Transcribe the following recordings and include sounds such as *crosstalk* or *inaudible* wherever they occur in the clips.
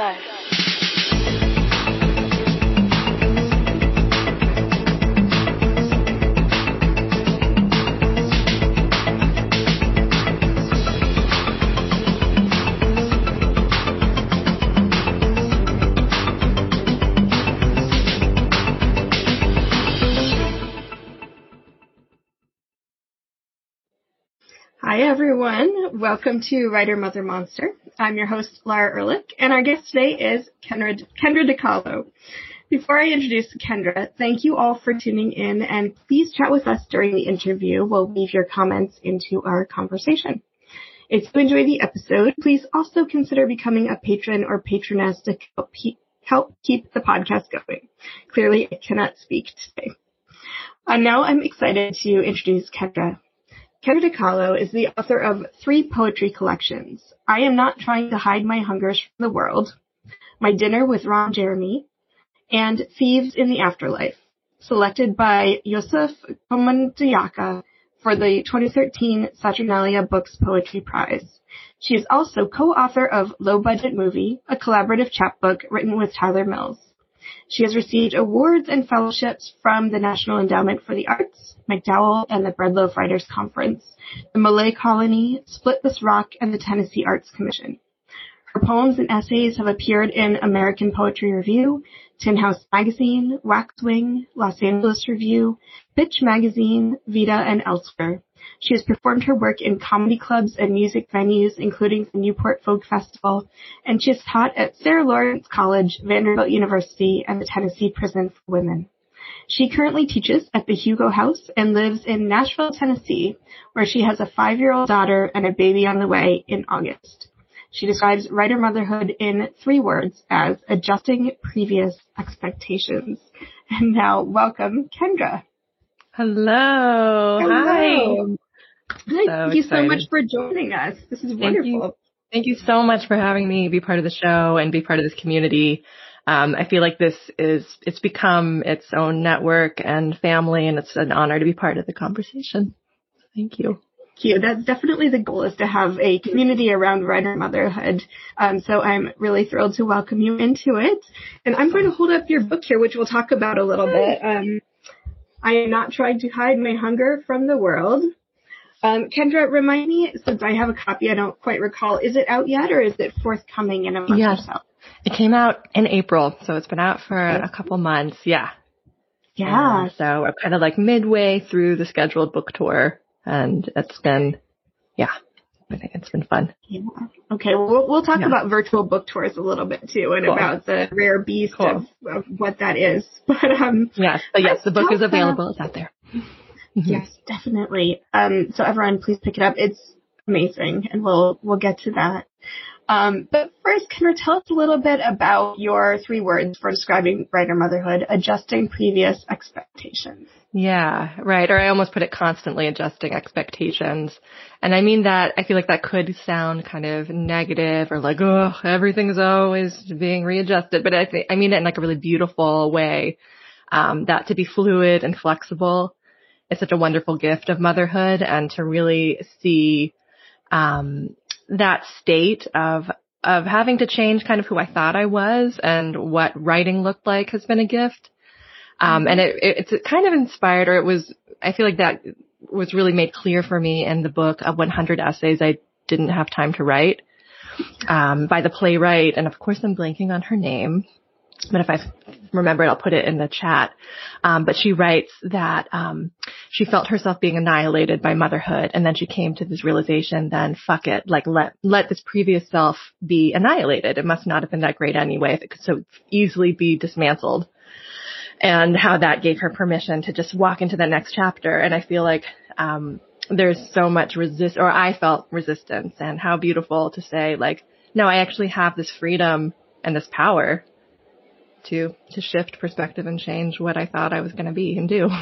Hi everyone, welcome to Writer Mother Monster. I'm your host Lara Ehrlich, and our guest today is Kendra, Kendra. Before I introduce Kendra, thank you all for tuning in and please chat with us during the interview. We'll leave your comments into our conversation. If you enjoy the episode, please also consider becoming a patron or patroness to help, help keep the podcast going. Clearly, I cannot speak today. And now I'm excited to introduce Kendra. Kendra DeColo is the author of three poetry collections. I am not trying to hide my hungers from the world, My Dinner with Ron Jeremy, and Thieves in the Afterlife, selected by Yusef Komunyakaa for the 2013 Saturnalia Books Poetry Prize. She is also co-author of Low Budget Movie, a collaborative chapbook written with Tyler Mills. She has received awards and fellowships from the National Endowment for the Arts, MacDowell, and the Breadloaf Writers Conference, the Millay Colony, Split This Rock, and the Tennessee Arts Commission. Her poems and essays have appeared in American Poetry Review, Tin House Magazine, Waxwing, Los Angeles Review, Bitch Magazine, Vita, and elsewhere. She has performed her work in comedy clubs and music venues, including the Newport Folk Festival, and she has taught at Sarah Lawrence College, Vanderbilt University, and the Tennessee Prison for Women. She currently teaches at the Hugo House and lives in Nashville, Tennessee, where she has a five-year-old daughter and a baby on the way in August. She describes writer motherhood in three words as adjusting previous expectations. And now welcome, Kendra. Hello. Hello. Hi. Thank So you so much for joining us. This is Thank wonderful. you. Thank you so much for having me be part of the show and be part of this community. Um, I feel like this is, it's become its own network and family and it's an honor to be part of the conversation. Thank you. Thank you. That's definitely the goal is to have a community around writer motherhood. Um, so I'm really thrilled to welcome you into it. And I'm going to hold up your book here, which we'll talk about a little bit. Um, I am not trying to hide my hunger from the world. Um, Kendra, remind me, since I have a copy, I don't quite recall, is it out yet or is it forthcoming in a month Yes. or so? It came out in April, so it's been out for a couple months. Yeah. Yeah. And so I'm kind of like midway through the scheduled book tour and it's been, yeah, I think it's been fun. Yeah. Okay. Well, we'll, we'll talk Yeah. about virtual book tours a little bit too, and Cool. about the rare beast Cool. of, of what that is. *laughs* But um, Yes, but yes, the book is Let's available. It's out there. yes, definitely. Um, so everyone, please pick it up. It's amazing, and we'll we'll get to that. Um, but first, can you tell us a little bit about your three words for describing writer motherhood: adjusting previous expectations. Yeah, right. Or I almost put it constantly adjusting expectations. And I mean that, I feel like that could sound kind of negative or like, oh, everything's always being readjusted. But I think, I mean it in like a really beautiful way. Um, that to be fluid and flexible is such a wonderful gift of motherhood and to really see, um, that state of, of having to change kind of who I thought I was and what writing looked like has been a gift. Um, and it, it, it's kind of inspired, or it was, I feel like that was really made clear for me in the book of 100 essays I didn't have time to write, um, by the playwright. And of course I'm blanking on her name, but if I remember it, I'll put it in the chat. Um, but she writes that, um, she felt herself being annihilated by motherhood. And then she came to this realization, then fuck it, like let, let this previous self be annihilated. It must not have been that great anyway if it could so easily be dismantled and how that gave her permission to just walk into the next chapter. And I feel like, um, there's so much resist, or I felt resistance and how beautiful to say like, no, I actually have this freedom and this power to, to shift perspective and change what I thought I was going to be and do. *laughs*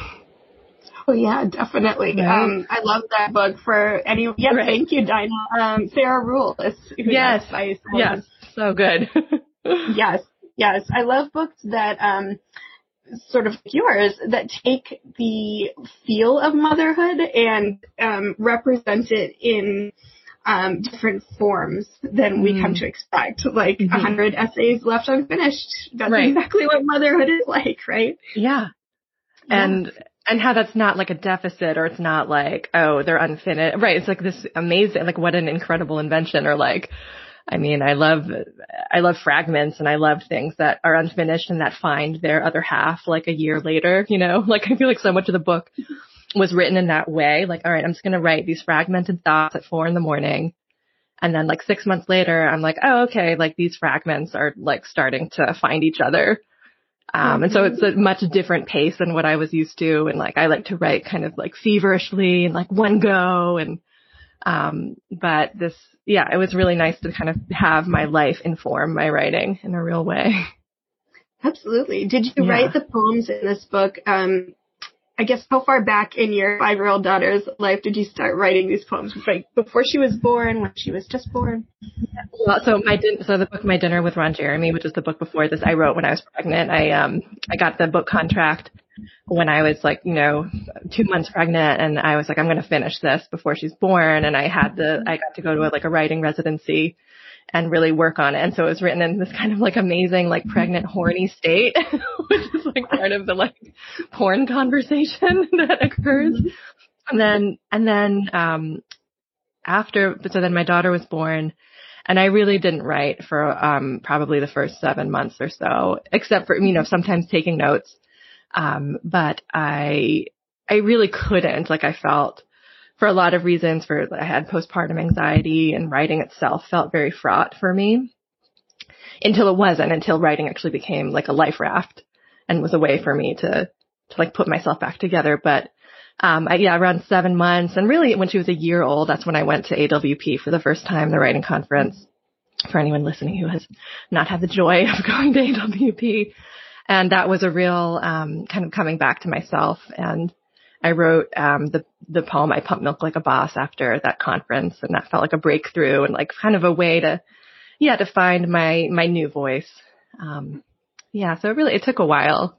Oh yeah, definitely. Right. Um, I love that book for any. Yeah, Right. thank you, Dinah. Um, Sarah Ruhl is Yes. by yes. So good. *laughs* yes, yes. I love books that um, sort of like yours that take the feel of motherhood and um, represent it in um, different forms than we come Mm. to expect. Like a Mhm. hundred essays left unfinished. That's Right. exactly what motherhood is like, right? Yeah. And and how that's not like a deficit or it's not like, oh, they're unfinished. Right. It's like this amazing like what an incredible invention or like I mean, I love I love fragments and I love things that are unfinished and that find their other half like a year later, you know? *laughs* Like I feel like so much of the book was written in that way. Like, all right, I'm just gonna write these fragmented thoughts at four in the morning. And then like six months later, I'm like, oh, okay, like these fragments are like starting to find each other. Um, and so it's a much different pace than what I was used to. And like, I like to write kind of like feverishly and like one go. And, um, but this, yeah, it was really nice to kind of have my life inform my writing in a real way. *laughs* Absolutely. Did you Yeah. write the poems in this book? Um, I guess how far back in your five-year-old daughter's life did you start writing these poems? Like before she was born, when she was just born? Well, so my din- so the book My Dinner with Ron Jeremy, which is the book before this, I wrote when I was pregnant. I um I got the book contract when I was like you know two months pregnant, and I was like I'm going to finish this before she's born, and I had the I got to go to a, like a writing residency and really work on it. And so it was written in this kind of like amazing like pregnant horny state, *laughs* which is like part of the like porn conversation *laughs* that occurs. And then and then um after so then my daughter was born and I really didn't write for um probably the first 7 months or so except for you know sometimes taking notes um but I I really couldn't like I felt for a lot of reasons for I had postpartum anxiety and writing itself felt very fraught for me until it wasn't until writing actually became like a life raft and was a way for me to to like put myself back together but um, I, yeah, around seven months. And really when she was a year old, that's when I went to AWP for the first time, the writing conference for anyone listening who has not had the joy *laughs* of going to AWP. And that was a real, um, kind of coming back to myself. And I wrote, um, the, the poem, I pumped milk like a boss after that conference. And that felt like a breakthrough and like kind of a way to, yeah, to find my, my new voice. Um, yeah, so it really, it took a while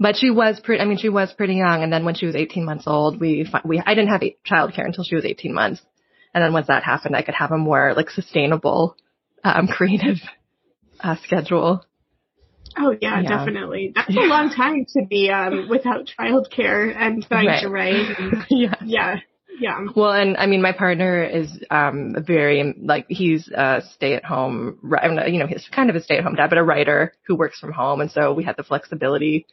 but she was pretty, I mean, she was pretty young. And then when she was 18 months old, we, we, I didn't have childcare until she was 18 months. And then once that happened, I could have a more like sustainable, um, *laughs* creative, uh, schedule. Oh yeah, Yeah. definitely. That's a long time to be um, without childcare and trying Right. to write. And, *laughs* yeah. yeah, yeah. Well, and I mean, my partner is, um, very, like, he's a stay at home, you know, he's kind of a stay at home dad, but a writer who works from home. And so we had the flexibility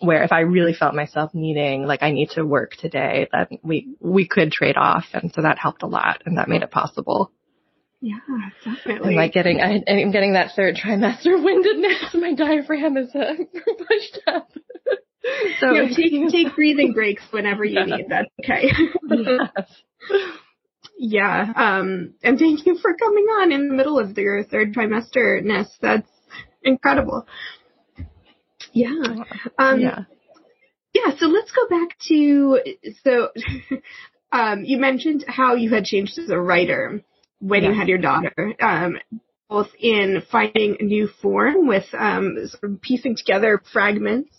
where if I really felt myself needing, like, I need to work today, that we, we could trade off. And so that helped a lot and that made it possible. Yeah, definitely. I'm like getting, I, I'm getting that third trimester *laughs* windedness. My diaphragm is uh, *laughs* pushed up. so *laughs* You know, take take breathing breaks whenever you Yeah. need. That's okay. yes. yeah. Um, and thank you for coming on in the middle of your third trimester ness. That's incredible. Yeah. Um, yeah. Yeah, so let's go back to so um, you mentioned how you had changed as a writer when you had your daughter, um, both in finding a new form with um, sort of piecing together fragments,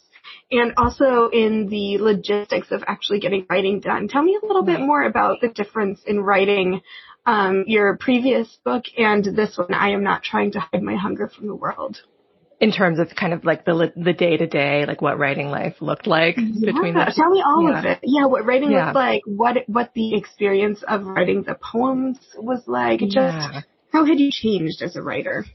and also in the logistics of actually getting writing done. Tell me a little bit more about the difference in writing um, your previous book and this one. I am not trying to hide my hunger from the world. In terms of kind of like the the day to day, like what writing life looked like between Yeah, the tell me all of yeah. it. Yeah, what writing Yeah. was like, what what the experience of writing the poems was like. Just how had you changed as a writer?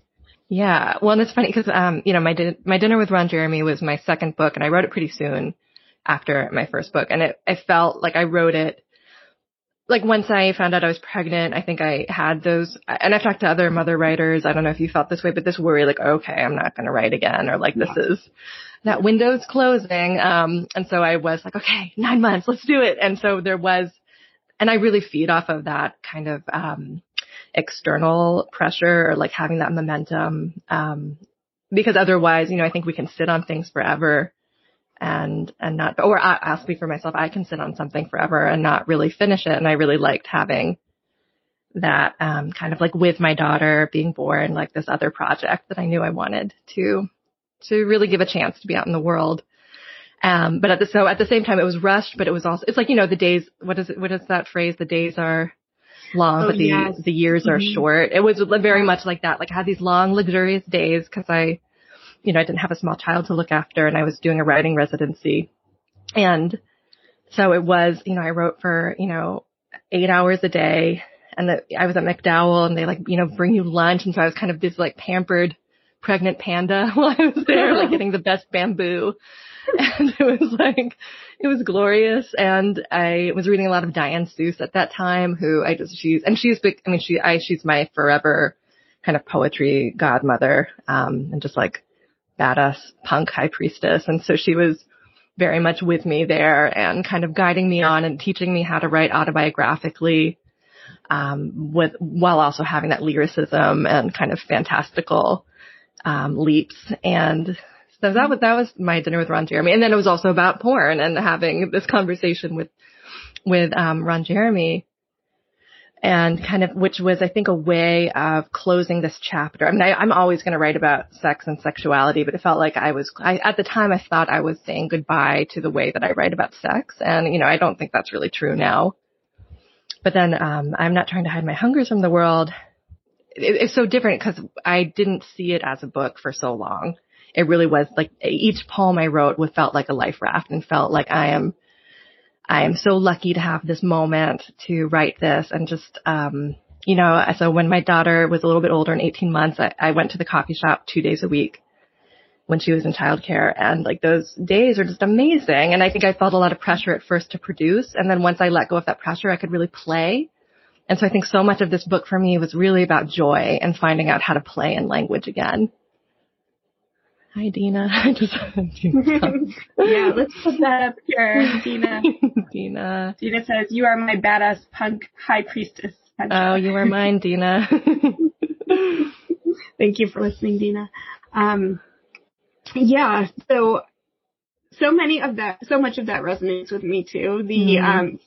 Yeah. Well, and it's funny because, um, you know, my, din- my dinner with Ron Jeremy was my second book and I wrote it pretty soon after my first book. And it, I felt like I wrote it, like once I found out I was pregnant, I think I had those, and I've talked to other mother writers. I don't know if you felt this way, but this worry, like, okay, I'm not going to write again or like this is, that window's closing. Um, and so I was like, okay, nine months, let's do it. And so there was, and I really feed off of that kind of, um, external pressure or like having that momentum. Um, because otherwise, you know, I think we can sit on things forever and, and not, or I, I'll speak for myself. I can sit on something forever and not really finish it. And I really liked having that, um, kind of like with my daughter being born, like this other project that I knew I wanted to, to really give a chance to be out in the world. Um, but at the, so at the same time, it was rushed, but it was also, it's like, you know, the days, what is it, what is that phrase? The days are, long, Oh, but the yes. the years are Mhm. short. It was very much like that. Like I had these long, luxurious days because I, you know, I didn't have a small child to look after, and I was doing a writing residency, and so it was, you know, I wrote for you know eight hours a day, and the, I was at MacDowell, and they like you know bring you lunch, and so I was kind of this like pampered pregnant panda *laughs* while I was there, like getting the best bamboo. *laughs* And it was like, it was glorious. And I was reading a lot of Diane Seuss at that time, who I just, she's, and she's big, I mean, she, I, she's my forever kind of poetry godmother, um, and just like badass punk high priestess. And so she was very much with me there and kind of guiding me on and teaching me how to write autobiographically, um, with, while also having that lyricism and kind of fantastical, um, leaps. And so that was, that was my dinner with Ron Jeremy. And then it was also about porn and having this conversation with, with, um, Ron Jeremy and kind of, which was, I think, a way of closing this chapter. I mean, I, I'm always going to write about sex and sexuality, but it felt like I was, I, at the time I thought I was saying goodbye to the way that I write about sex. And, you know, I don't think that's really true now. But then, um, I'm not trying to hide my hungers from the world. It, it's so different because I didn't see it as a book for so long. It really was like each poem I wrote felt like a life raft and felt like I am I am so lucky to have this moment to write this and just, um, you know, so when my daughter was a little bit older in 18 months, I, I went to the coffee shop two days a week when she was in childcare and like those days are just amazing. And I think I felt a lot of pressure at first to produce. And then once I let go of that pressure, I could really play. And so I think so much of this book for me was really about joy and finding out how to play in language again. Hi, Dina. *laughs* I just, *laughs* yeah, let's put that up here, Dina. *laughs* Dina. Dina says, "You are my badass punk high priestess." Oh, you are mine, Dina. Thank you for listening, Dina. Um, yeah, so so many of that, so much of that resonates with me too. The Mhm. um,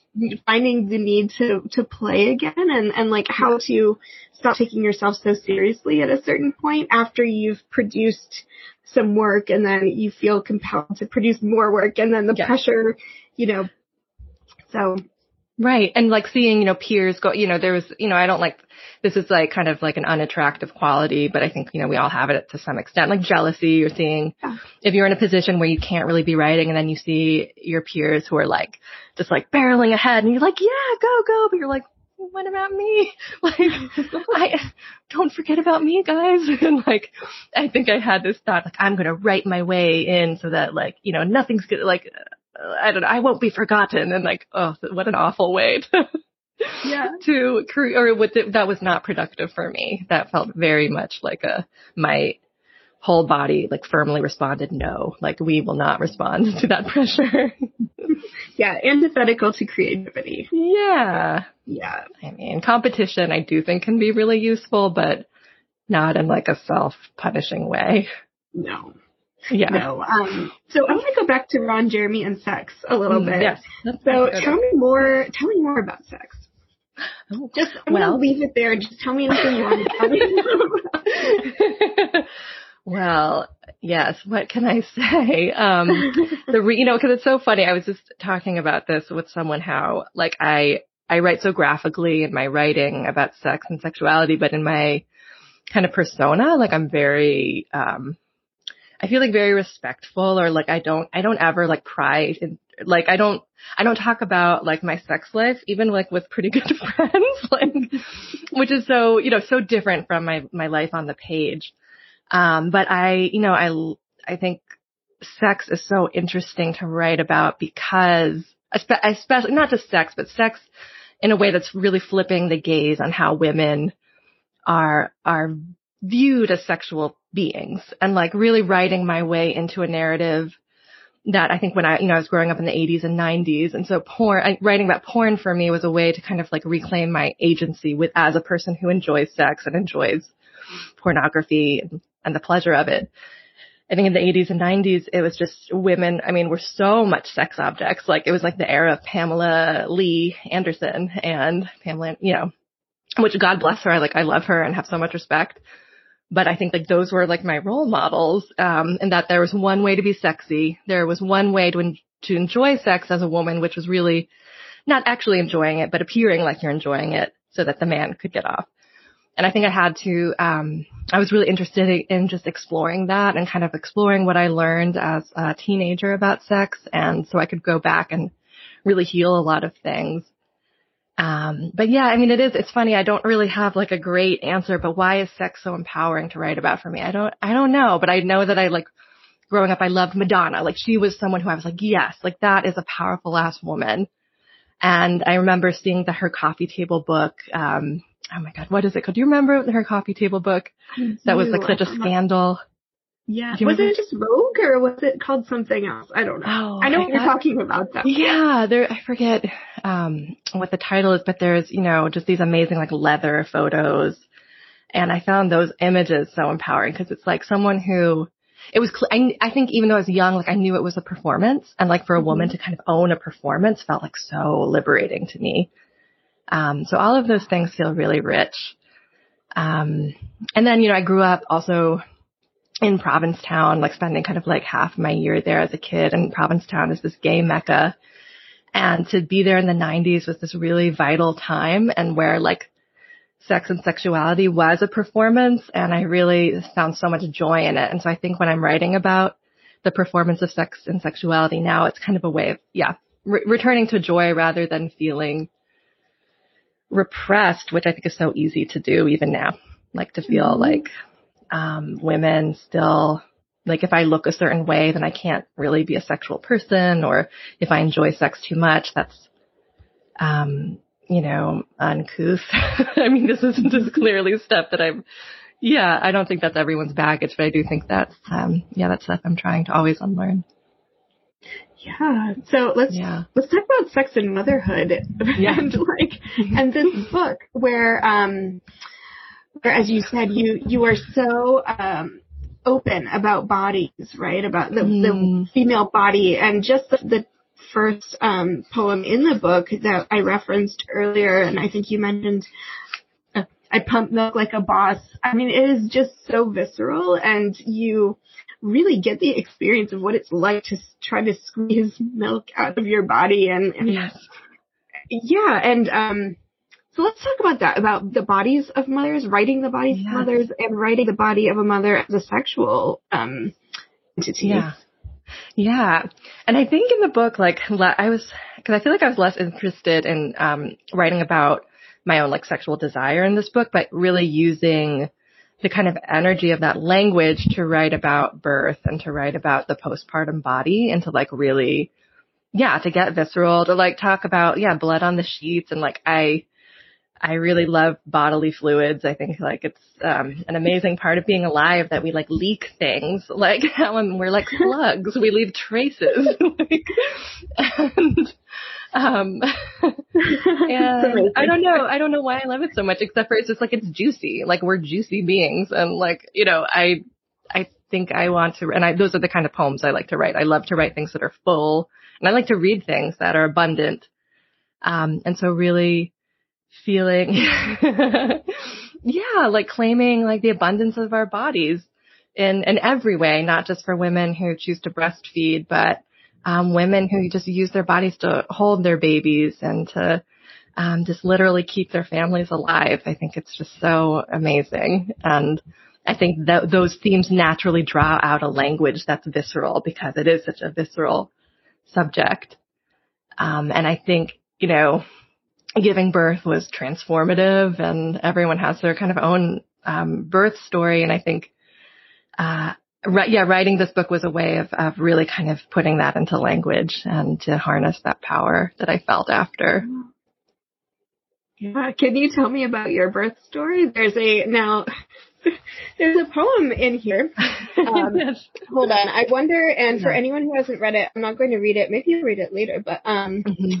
finding the need to to play again, and and like how to stop taking yourself so seriously at a certain point after you've produced some work, and then you feel compelled to produce more work, and then the Yeah. pressure, you know. So Right. And like seeing, you know, peers go, you know, there was, you know, I don't like, this is like kind of like an unattractive quality, but I think, you know, we all have it to some extent, like jealousy. You're seeing if you're in a position where you can't really be writing and then you see your peers who are like, just like barreling ahead and you're like, yeah, go, go. But you're like, what about me? *laughs* Like, I, don't forget about me, guys. *laughs* And like, I think I had this thought, like, I'm going to write my way in so that like, you know, nothing's good, like, uh, I don't know, I won't be forgotten. And like, oh, what an awful way *laughs* to, Yeah. to create, or what the, that was not productive for me. That felt very much like a, my whole body like firmly responded no, like we will not respond *laughs* to that pressure. *laughs* yeah, antithetical to creativity. yeah. Yeah. I mean, competition I do think can be really useful, but not in like a self-punishing way. No. Yeah. No. Um, so I want to go back to Ron Jeremy and sex a little Mm, bit. Yes. So tell me more. Tell me more about sex. Oh, Just I'm Well- gonna leave it there. Just tell me anything you want to tell me. *laughs* well, yes. What can I say? Um, the re- you know, because it's so funny. I was just talking about this with someone how like I I write so graphically in my writing about sex and sexuality, but in my kind of persona, like I'm very um I feel like very respectful or like I don't I don't ever like pry in like I don't I don't talk about like my sex life even like with pretty good *laughs* friends like which is so you know so different from my my life on the page um but I you know I I think sex is so interesting to write about because especially not just sex but sex in a way that's really flipping the gaze on how women are are viewed as sexual beings and like really writing my way into a narrative that I think when I, you know, I was growing up in the 80s and 90s. And so porn, writing about porn for me was a way to kind of like reclaim my agency with, as a person who enjoys sex and enjoys pornography and, and the pleasure of it. I think in the 80s and 90s, it was just women, I mean, were so much sex objects. Like it was like the era of Pamela Lee Anderson and Pamela, you know, which God bless her. I like, I love her and have so much respect. But I think like those were like my role models, um, and that there was one way to be sexy. There was one way to, en- to enjoy sex as a woman, which was really not actually enjoying it, but appearing like you're enjoying it. so that the man could get off. And I think I had to, um, I was really interested in just exploring that and kind of exploring what I learned as a teenager about sex. And so I could go back and really heal a lot of things. Um, but yeah, I mean, it is, it's funny. I don't really have like a great answer, but why is sex so empowering to write about for me? I don't, I don't know, but I know that I like growing up, I loved Madonna. Like she was someone who I was like, yes, like that is a powerful ass woman. And I remember seeing the her coffee table book. Um, oh my God, what is it called? Do you remember her coffee table book? That was like such a scandal. Yeah. Was it just Vogue or was it called something else? I don't know. Oh, I know I what you're talking about though. Yeah, there I forget um what the title is, but there's, you know, just these amazing like leather photos. And I found those images so empowering because it's like someone who it was I, I think even though I was young, like I knew it was a performance and like for a woman mm-hmm. to kind of own a performance felt like so liberating to me. Um so all of those things feel really rich. Um and then, you know, I grew up also in Provincetown, like spending kind of like half my year there as a kid. And Provincetown is this gay mecca. And to be there in the 90s was this really vital time and where like sex and sexuality was a performance. And I really found so much joy in it. And so I think when I'm writing about the performance of sex and sexuality now, it's kind of a way of, yeah, re- returning to joy rather than feeling repressed, which I think is so easy to do even now. Like to feel mm-hmm. like um, women still like if I look a certain way, then I can't really be a sexual person, or if I enjoy sex too much, that's um, you know, uncouth. *laughs* I mean, this isn't just clearly stuff that I'm. Yeah, I don't think that's everyone's baggage, but I do think that's um, yeah, that's stuff I'm trying to always unlearn. Yeah. So let's yeah. let's talk about sex and motherhood *laughs* yeah. and like and this *laughs* book where um as you said, you you are so um, open about bodies, right? About the, mm. the female body, and just the, the first um, poem in the book that I referenced earlier, and I think you mentioned. Uh, I pump milk like a boss. I mean, it is just so visceral, and you really get the experience of what it's like to try to squeeze milk out of your body, and, and yes. yeah, and um, so let's talk about that, about the bodies of mothers, writing the bodies yes. of mothers and writing the body of a mother as a sexual um, entity. Yeah. Yeah. And I think in the book, like, I was, cause I feel like I was less interested in, um, writing about my own, like, sexual desire in this book, but really using the kind of energy of that language to write about birth and to write about the postpartum body and to, like, really, yeah, to get visceral, to, like, talk about, yeah, blood on the sheets and, like, I, I really love bodily fluids. I think like it's um, an amazing part of being alive that we like leak things. *laughs* Like when we're like *laughs* slugs, we leave traces. *laughs* like, and um, *laughs* and I don't know. I don't know why I love it so much, except for it's just like it's juicy. Like we're juicy beings, and like you know, I I think I want to, and I those are the kind of poems I like to write. I love to write things that are full, and I like to read things that are abundant. Um, and so really feeling, *laughs* yeah, like claiming like the abundance of our bodies in, in every way, not just for women who choose to breastfeed, but um, women who just use their bodies to hold their babies and to um, just literally keep their families alive. I think it's just so amazing. And I think that those themes naturally draw out a language that's visceral because it is such a visceral subject. Um, and I think, you know, giving birth was transformative and everyone has their kind of own um, birth story. And I think, uh, yeah, writing this book was a way of, of really kind of putting that into language and to harness that power that I felt after. Yeah. Can you tell me about your birth story? There's a, now, *laughs* there's a poem in here. Um, *laughs* yes. Hold on. I wonder, and for anyone who hasn't read it, I'm not going to read it. Maybe you'll read it later, but, um, mm-hmm.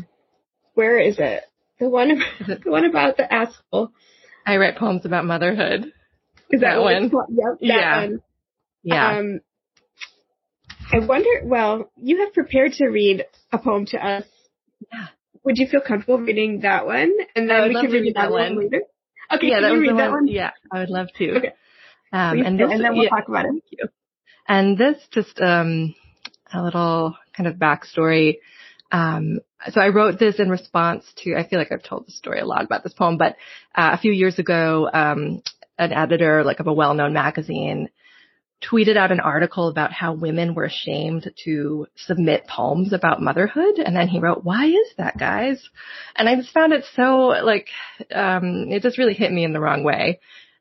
where is it? The one, about, the one about the asshole. I write poems about motherhood. Is that, that one? Yep, that yeah. One. Yeah. Um, I wonder. Well, you have prepared to read a poem to us. Yeah. Would you feel comfortable reading that one, and then we can read, read that, one. one later? Okay. Yeah, that was read that one, one. Yeah, I would love to. Okay. Um, and, this, and then we'll yeah, talk about it. Thank you. And this just um, a little kind of backstory. Um, so I wrote this in response to, I feel like I've told the story a lot about this poem, but uh, a few years ago, um, an editor like of a well-known magazine tweeted out an article about how women were ashamed to submit poems about motherhood. And then he wrote, why is that guys? And I just found it so like, um, it just really hit me in the wrong way.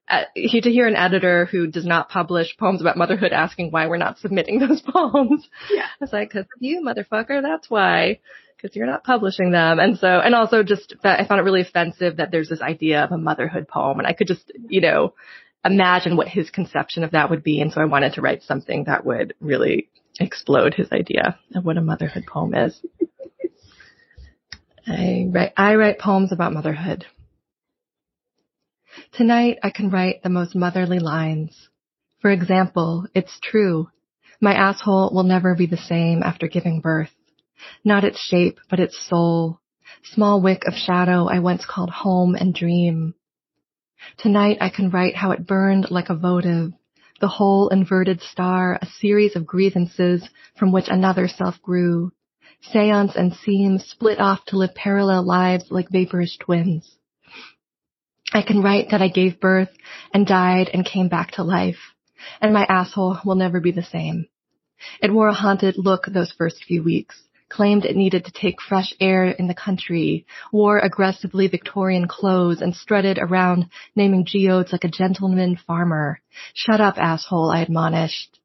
Uh, he, to hear an editor who does not publish poems about motherhood asking why we're not submitting *laughs* those poems. Yeah. I was like, cause of you, motherfucker, that's why. Cause you're not publishing them. And so, and also just, that I found it really offensive that there's this idea of a motherhood poem and I could just, you know, imagine what his conception of that would be. And so I wanted to write something that would really explode his idea of what a motherhood poem is. I write, I write poems about motherhood. Tonight I can write the most motherly lines. For example, it's true. My asshole will never be the same after giving birth. Not its shape, but its soul. Small wick of shadow I once called home and dream. Tonight I can write how it burned like a votive, the whole inverted star, a series of grievances from which another self grew. Seance and seam split off to live parallel lives like vaporish twins. I can write that I gave birth and died and came back to life, and my asshole will never be the same. It wore a haunted look those first few weeks claimed it needed to take fresh air in the country, wore aggressively Victorian clothes, and strutted around naming geodes like a gentleman farmer. Shut up, asshole, I admonished.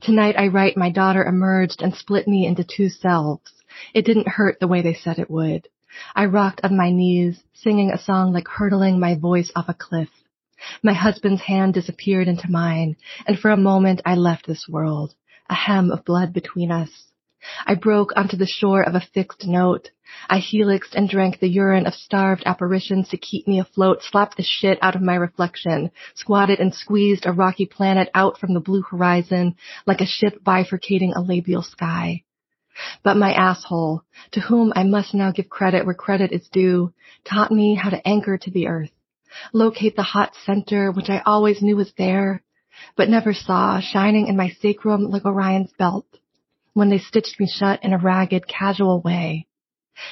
Tonight I write my daughter emerged and split me into two selves. It didn't hurt the way they said it would. I rocked on my knees, singing a song like hurtling my voice off a cliff. My husband's hand disappeared into mine, and for a moment I left this world, a hem of blood between us. I broke onto the shore of a fixed note. I helixed and drank the urine of starved apparitions to keep me afloat, slapped the shit out of my reflection, squatted and squeezed a rocky planet out from the blue horizon like a ship bifurcating a labial sky. But my asshole, to whom I must now give credit where credit is due, taught me how to anchor to the earth, locate the hot center which I always knew was there, but never saw shining in my sacrum like Orion's belt when they stitched me shut in a ragged, casual way,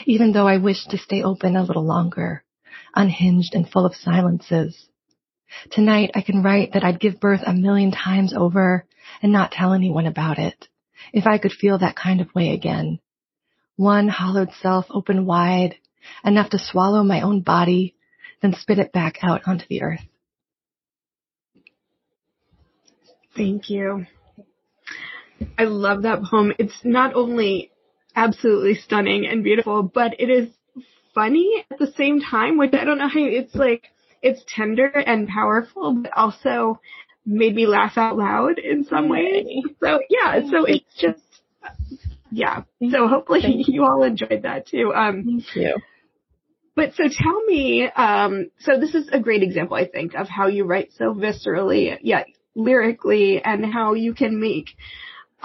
even though I wished to stay open a little longer, unhinged and full of silences. Tonight I can write that I'd give birth a million times over and not tell anyone about it, if I could feel that kind of way again. One hollowed self open wide, enough to swallow my own body, then spit it back out onto the earth. Thank you. I love that poem. It's not only absolutely stunning and beautiful, but it is funny at the same time, which I don't know how you, it's like, it's tender and powerful, but also made me laugh out loud in some ways. So yeah, so it's just, yeah. So hopefully *laughs* you all enjoyed that too. Um, Thank you. But so tell me, um, so this is a great example, I think, of how you write so viscerally, yet lyrically, and how you can make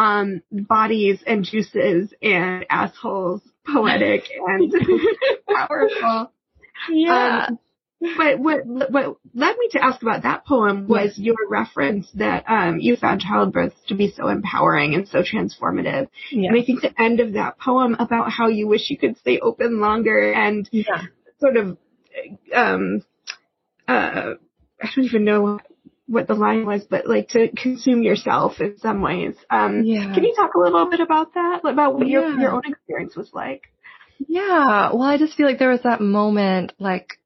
um, bodies and juices and assholes poetic and *laughs* powerful. Yeah. Um, but what what led me to ask about that poem was your reference that um, you found childbirth to be so empowering and so transformative. Yeah. And I think the end of that poem about how you wish you could stay open longer and yeah. sort of um, uh, I don't even know what the line was, but like to consume yourself in some ways. Um, yeah. Can you talk a little bit about that? About what yeah. your your own experience was like? Yeah. Well, I just feel like there was that moment, like,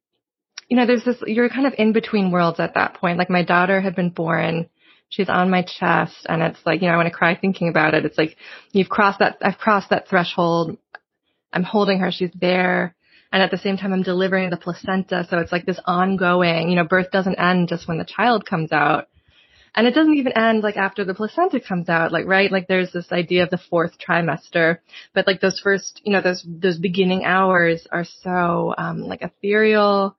you know, there's this. You're kind of in between worlds at that point. Like my daughter had been born. She's on my chest, and it's like, you know, I want to cry thinking about it. It's like you've crossed that. I've crossed that threshold. I'm holding her. She's there and at the same time I'm delivering the placenta. So it's like this ongoing, you know, birth doesn't end just when the child comes out. And it doesn't even end like after the placenta comes out, like, right? Like there's this idea of the fourth trimester, but like those first, you know, those, those beginning hours are so, um, like ethereal.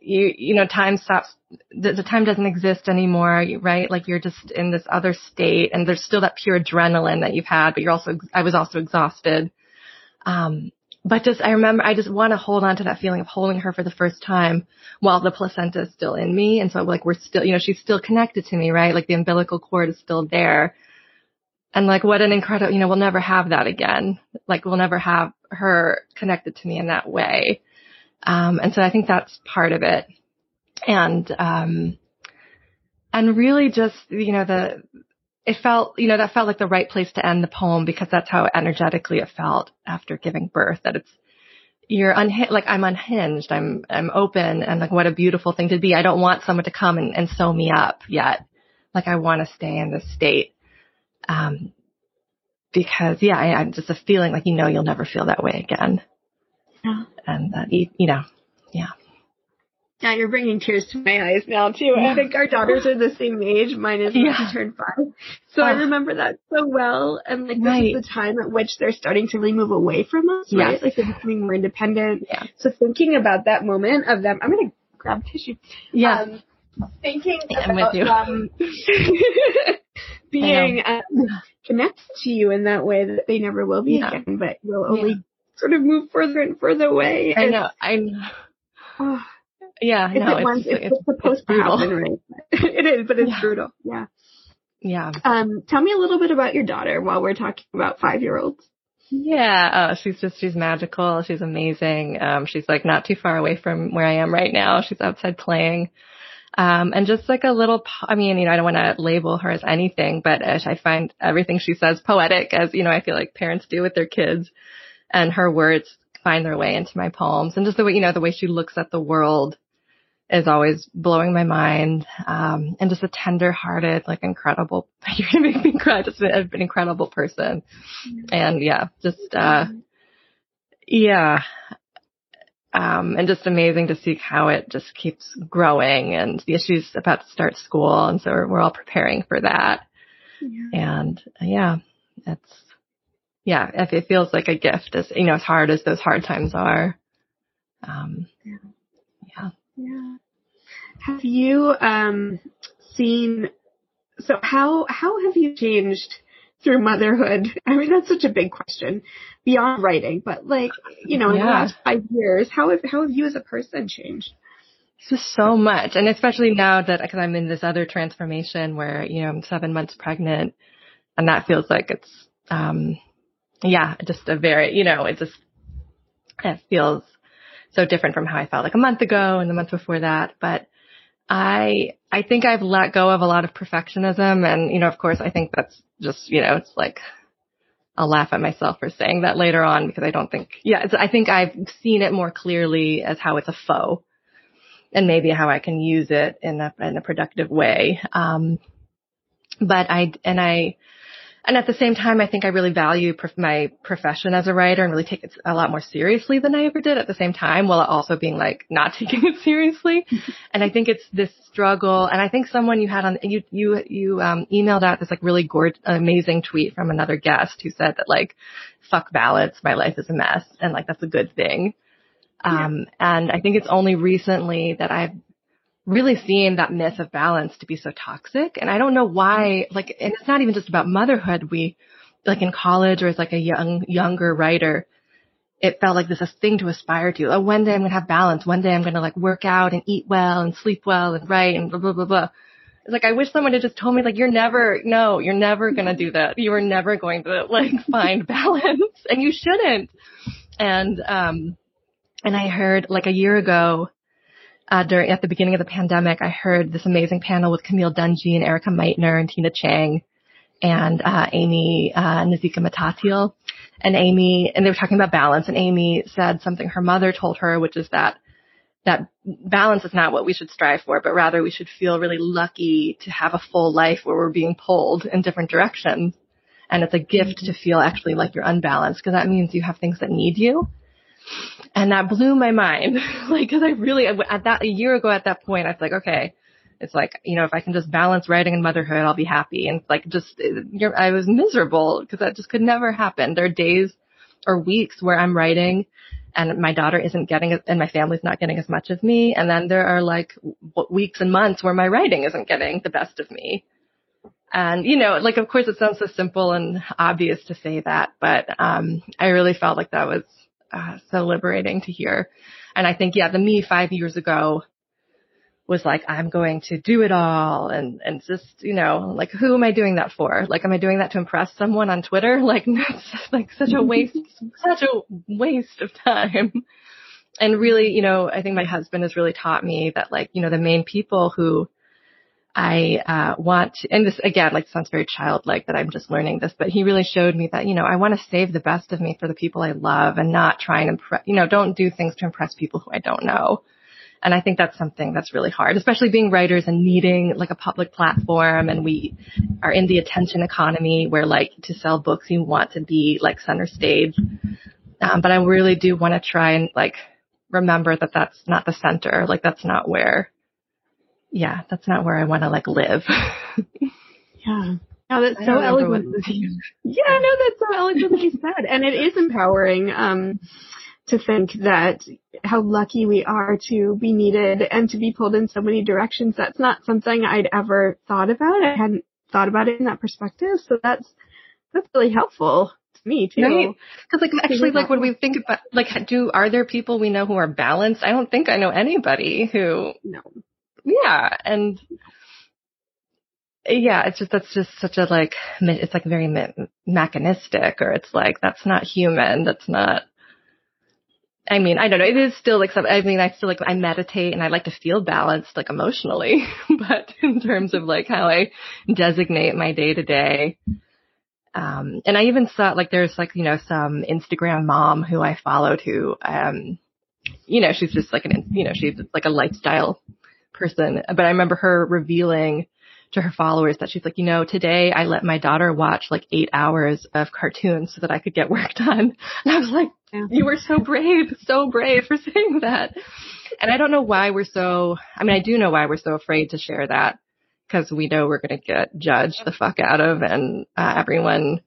You, you know, time stops, the, the time doesn't exist anymore, right? Like you're just in this other state and there's still that pure adrenaline that you've had, but you're also, I was also exhausted. Um, but just, I remember, I just want to hold on to that feeling of holding her for the first time while the placenta is still in me. And so like we're still, you know, she's still connected to me, right? Like the umbilical cord is still there. And like what an incredible, you know, we'll never have that again. Like we'll never have her connected to me in that way. Um, and so I think that's part of it. And, um, and really just, you know, the, it felt, you know, that felt like the right place to end the poem because that's how energetically it felt after giving birth, that it's, you're unhinged, like I'm unhinged, I'm, I'm open and like what a beautiful thing to be. I don't want someone to come and, and sew me up yet. Like I want to stay in this state. Um, because yeah, I, I'm just a feeling like, you know, you'll never feel that way again. Yeah. And that, you, you know, yeah. Yeah, you're bringing tears to my eyes now too. Yeah. I think our daughters are the same age. Mine is when Yeah. she turned five. So I Oh. remember that so well. And like this Right. is the time at which they're starting to really move away from us, right? Yes. Like they're becoming more independent. Yeah. So thinking about that moment of them, I'm gonna grab tissue. Yeah. Um, thinking about with you. them *laughs* being um, connected to you in that way that they never will be Yeah. again, but will only sort of move further and further away. I know, I know. oh, Yeah, if no, it was, it's, it's, it's supposed it's to happen, right? *laughs* it is, but it's Yeah. brutal. Yeah. Yeah. Um, tell me a little bit about your daughter while we're talking about five year olds. Yeah, oh, she's just she's magical. She's amazing. Um, she's like not too far away from where I am right now. She's outside playing, um, and just like a little. po- I mean, you know, I don't want to label her as anything, but uh, I find everything she says poetic, as you know, I feel like parents do with their kids, and her words find their way into my poems, and just the way you know the way she looks at the world is always blowing my mind, um, and just a tender-hearted, like incredible. *laughs* You're gonna make me cry. Just an, an incredible person, and yeah, just uh, yeah, um, and just amazing to see how it just keeps growing. And yeah, she's about to start school, and so we're, we're all preparing for that. Yeah. And uh, yeah, it's yeah, it, it feels like a gift. As you know, as hard as those hard times are. Um, yeah. Yeah. Have you um seen so how how have you changed through motherhood? *laughs* I mean that's such a big question beyond writing, but like, you know, in the last five years, how have how have you as a person changed? Just so much. And especially now that, cause I'm in this other transformation where, you know, I'm seven months pregnant and that feels like it's, um, yeah, just a very, you know, it just, it feels so different from how I felt like a month ago and the month before that. But I, I think I've let go of a lot of perfectionism. And, you know, of course, I think that's just, you know, it's like, I'll laugh at myself for saying that later on because I don't think, yeah, I think I've seen it more clearly as how it's a foe and maybe how I can use it in a, in a productive way. Um, but I, and I, and at the same time, I think I really value prof- my profession as a writer and really take it a lot more seriously than I ever did at the same time while also being like not *laughs* taking it seriously. *laughs* and I think it's this struggle. And I think someone you had on, you, you, you, um, emailed out this like really gorgeous, amazing tweet from another guest who said that like, fuck ballots, my life is a mess. And like, that's a good thing. Um, and I think it's only recently that I've really seeing that myth of balance to be so toxic. And I don't know why, like, and it's not even just about motherhood. We, like in college or as like a young, younger writer, it felt like this a thing to aspire to. Oh, one day I'm going to have balance. One day I'm going to like work out and eat well and sleep well and write and blah, blah, blah, blah. It's like, I wish someone had just told me like, you're never, no, you're never going to do that. You are never going to like *laughs* find balance and you shouldn't. And, um, and I heard like a year ago, uh, during, at the beginning of the pandemic, I heard this amazing panel with Camille Dungy and Erika Meitner and Tina Chang and, uh, Amy, uh, Nazika Matatiel and Amy, and they were talking about balance and Amy said something her mother told her, which is that, that balance is not what we should strive for, but rather we should feel really lucky to have a full life where we're being pulled in different directions. And it's a gift to feel actually like you're unbalanced because that means you have things that need you. And that blew my mind. *laughs* like, cause I really, at that, a year ago at that point, I was like, okay, it's like, you know, if I can just balance writing and motherhood, I'll be happy. And like, just, you're, I was miserable because that just could never happen. There are days or weeks where I'm writing and my daughter isn't getting and my family's not getting as much of me. And then there are like weeks and months where my writing isn't getting the best of me. And, you know, like, of course it sounds so simple and obvious to say that, but, um, I really felt like that was, uh, so liberating to hear. And I think, yeah, the me five years ago was like, I'm going to do it all and, and just, you know, like who am I doing that for? Like, am I doing that to impress someone on Twitter? *laughs* Like, that's *laughs* like such a *laughs* waste, such a waste of time. And really, you know, I think my husband has really taught me that like, you know, the main people who I uh, want and this again, like sounds very childlike that I'm just learning this, but he really showed me that, you know, I want to save the best of me for the people I love and not try and impress, you know, don't do things to impress people who I don't know. And I think that's something that's really hard, especially being writers and needing like a public platform. And we are in the attention economy where like to sell books, you want to be like center stage. Um, but I really do want to try and like remember that that's not the center. Like that's not where, yeah, that's not where I want to like live. *laughs* yeah. Oh, that's so eloquent. *laughs* Yeah, no, that's so eloquently *laughs* said. And it is empowering. Um, to think that how lucky we are to be needed and to be pulled in so many directions. That's not something I'd ever thought about. I hadn't thought about it in that perspective. So that's, that's really helpful to me too. Right. Cause like actually like when we think about like do, are there people we know who are balanced? I don't think I know anybody who. No. Yeah. And yeah, it's just, that's just such a like, it's like very me- mechanistic or it's like, that's not human. That's not, I mean, I don't know. It is still like some, I mean, I feel like I meditate and I like to feel balanced, like emotionally, *laughs* but in terms of like how I designate my day to day. Um, and I even saw like there's like, you know, some Instagram mom who I followed who, um, you know, she's just like an, you know, she's like a lifestyle person, but I remember her revealing to her followers that she's like, you know, today I let my daughter watch like eight hours of cartoons so that I could get work *laughs* done. And I was like, yeah. you were so brave, so brave for *laughs* saying that. And I don't know why we're so, I mean, I do know why we're so afraid to share that because we know we're going to get judged the fuck out of and uh, everyone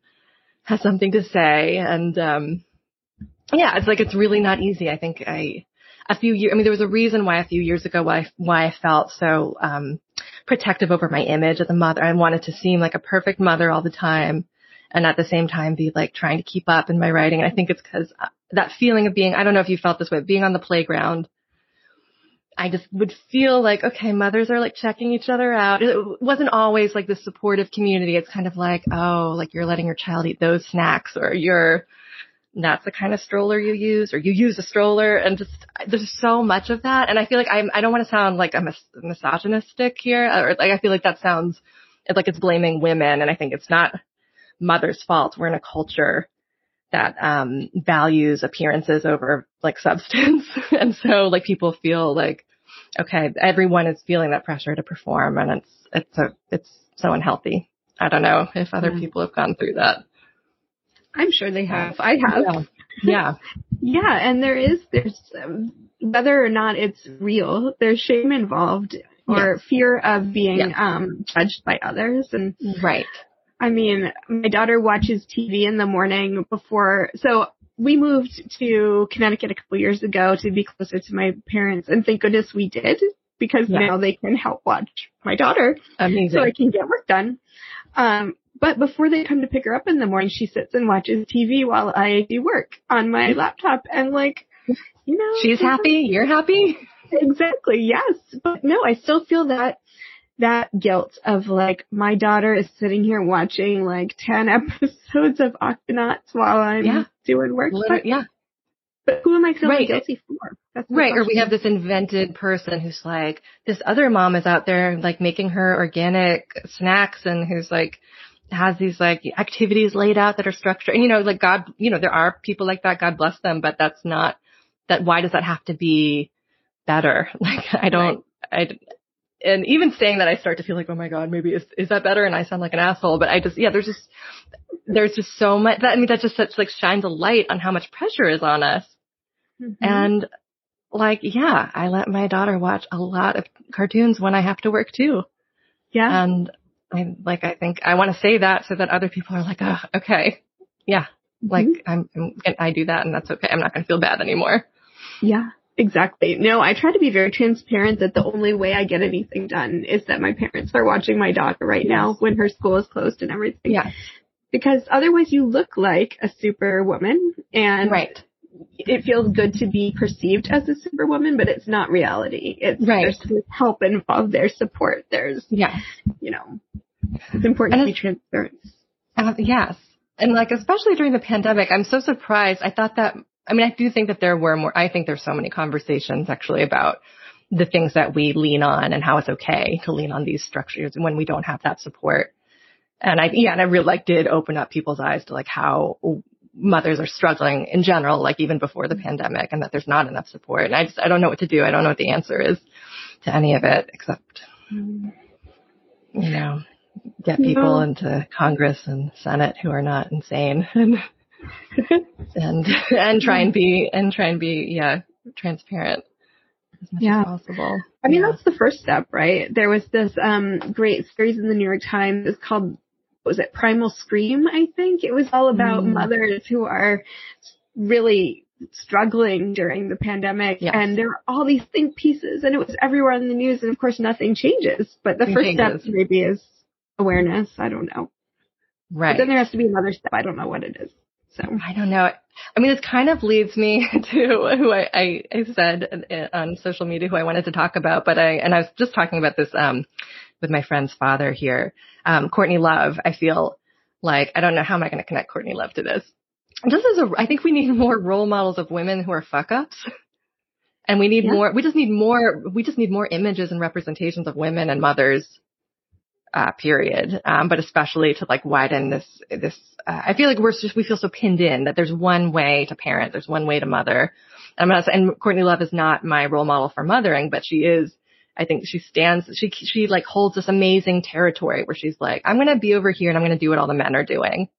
has something to say. And, um, yeah, it's like, it's really not easy. I think I, a few years, I mean, there was a reason why a few years ago why, why I felt so, um, protective over my image as a mother. I wanted to seem like a perfect mother all the time and at the same time be like trying to keep up in my writing. And I think it's because uh, that feeling of being, I don't know if you felt this way, being on the playground. I just would feel like, okay, mothers are like checking each other out. It wasn't always like the supportive community. It's kind of like, oh, like you're letting your child eat those snacks or you're, that's the kind of stroller you use or you use a stroller and just there's so much of that and I feel like I'm I don't want to sound like I'm misogynistic here or like I feel like that sounds it's like it's blaming women and I think it's not mother's fault. We're in a culture that um values appearances over like *laughs* substance and so like people feel like okay everyone is feeling that pressure to perform and it's it's a it's so unhealthy. I don't know if other yeah. people have gone through that I'm sure they have. I have. Yeah. Yeah. *laughs* yeah. And there is, there's, um, whether or not it's real, there's shame involved or yes. fear of being, yes. um, judged by others. And, right. I mean, my daughter watches TV in the morning before, so we moved to Connecticut a couple years ago to be closer to my parents and thank goodness we did because yeah. now they can help watch my daughter. Amazing. So I can get work done. Um, but before they come to pick her up in the morning, she sits and watches TV while I do work on my laptop and like, you know. She's happy. You're happy. Exactly. Yes. But no, I still feel that, that guilt of like, my daughter is sitting here watching like 10 *laughs* episodes of Octonauts while I'm yeah. doing work. But, yeah. But who am I feeling right. guilty for? right. Or we have this invented person who's like, this other mom is out there like making her organic snacks and who's like, has these like activities laid out that are structured. And you know, like God, you know, there are people like that. God bless them, but that's not that. Why does that have to be better? *laughs* Like I don't, right. I, and even saying that, I start to feel like, oh my God, maybe is is that better? And I sound like an asshole. But I just, yeah, there's just there's just so much. That, I mean, that just such like shines a light on how much pressure is on us. Mm-hmm. And like, yeah, I let my daughter watch a lot of cartoons when I have to work too. Yeah. And I like I think I want to say that so that other people are like, oh, okay, yeah, like mm-hmm. I'm, I'm I do that and that's okay. I'm not going to feel bad anymore. Yeah, exactly. No, I try to be very transparent that the only way I get anything done is that my parents are watching my daughter right yes. now when her school is closed and everything. Yeah. Because otherwise you look like a super woman and right it feels good to be perceived as a superwoman, but it's not reality. It's Right. there's help involved, there's support, there's Yeah. you know, it's important And to be transparent. Uh, yes. And like, especially during the pandemic, I'm so surprised. I thought that, I mean, I do think that there were more, I think there's so many conversations actually about the things that we lean on and how it's okay to lean on these structures when we don't have that support. And I, yeah, and I really like did open up people's eyes to like how mothers are struggling in general, like even before the pandemic and that there's not enough support. And I just, I don't know what to do. I don't know what the answer is to any of it except, you know, get people No. into Congress and Senate who are not insane *laughs* and and and try and be and try and be yeah transparent as much Yeah. as possible. I mean, Yeah. that's the first step, right? There was this um great series in the New York Times. It's called was it Primal Scream? I think it was all about Mm. mothers who are really struggling during the pandemic, Yes. and there were all these think pieces, and it was everywhere in the news, and of course nothing changes. But the first step maybe is awareness. I don't know. But right. then there has to be another step. I don't know what it is. So I don't know. I mean, this kind of leads me *laughs* to who I, I, I said on social media who I wanted to talk about, but I, and I was just talking about this, um, with my friend's father here, um, Courtney Love. I feel like, I don't know how am I going to connect Courtney Love to this. Just as a, I think we need *laughs* more role models of women who are fuck ups. And we need Yeah. more, we just need more, we just need more images and representations of women and mothers, uh, period. Um, but especially to like widen this, this, uh, I feel like we're just, we feel so pinned in that there's one way to parent, there's one way to mother. I'm not, and Courtney Love is not my role model for mothering, but she is, I think she stands, she, she like holds this amazing territory where she's like, I'm to be over here and I'm to do what all the men are doing.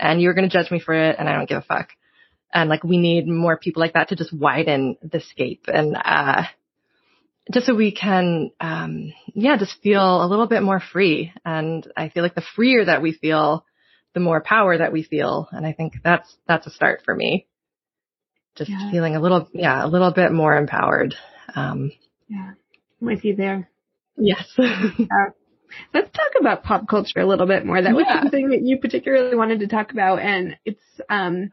And you're to judge me for it and I don't give a fuck. And like we need more people like that to just widen the scape and, uh, just so we can, um, yeah, just feel a little bit more free. And I feel like the freer that we feel, the more power that we feel. And I think that's, that's a start for me. Just Yeah. feeling a little, yeah, a little bit more empowered. Um, yeah, I'm with you there. yes. *laughs* Let's talk about pop culture a little bit more. That was Yeah. something that you particularly wanted to talk about, and it's um,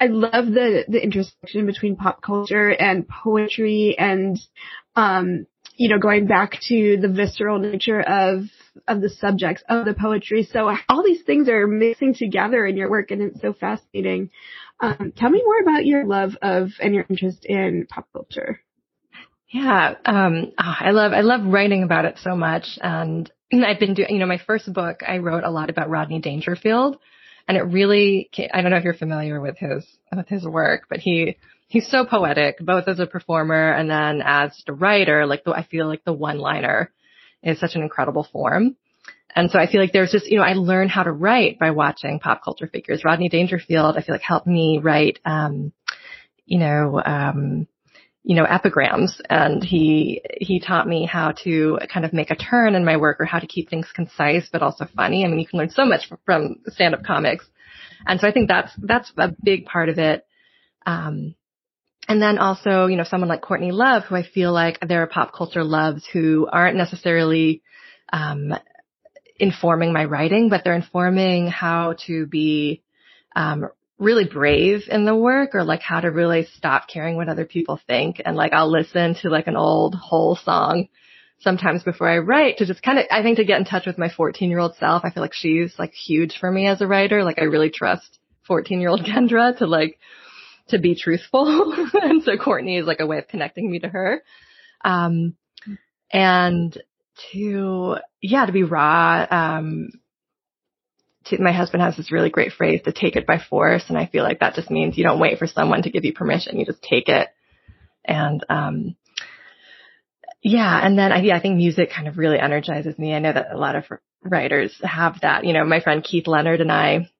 I love the the intersection between pop culture and poetry, and um, you know, going back to the visceral nature of of the subjects of the poetry. So all these things are mixing together in your work, and it's so fascinating. Um, tell me more about your love of and your interest in pop culture. Yeah, um, oh, I love I love writing about it so much, and *clears throat* I've been doing. You know, my first book I wrote a lot about Rodney Dangerfield, and it really. I don't know if you're familiar with his with his work, but he he's so poetic, both as a performer and then as a writer. Like the, I feel like the one liner is such an incredible form. And so I feel like there's just, you know, I learned how to write by watching pop culture figures. Rodney Dangerfield, I feel like helped me write, um, you know, um, you know, epigrams and he, he taught me how to kind of make a turn in my work or how to keep things concise but also funny. I mean, you can learn so much from, from stand-up comics. And so I think that's, that's a big part of it. Um, and then also, you know, someone like Courtney Love, who I feel like there are pop culture loves who aren't necessarily, um, informing my writing, but they're informing how to be, um, really brave in the work or like how to really stop caring what other people think. And like I'll listen to like an old Hole song sometimes before I write to just kind of, I think to get in touch with my 14 year old self. I feel like she's like huge for me as a writer. Like I really trust 14 year old *laughs* Kendra to like, to be truthful. *laughs* and so Courtney is like a way of connecting me to her. Um, and to, yeah, to be raw, um, to, my husband has this really great phrase to take it by force. And I feel like that just means you don't wait for someone to give you permission. You just take it. And, um, yeah. And then I, yeah, I think music kind of really energizes me. I know that a lot of writers have that, you know, my friend Keith Leonard and I,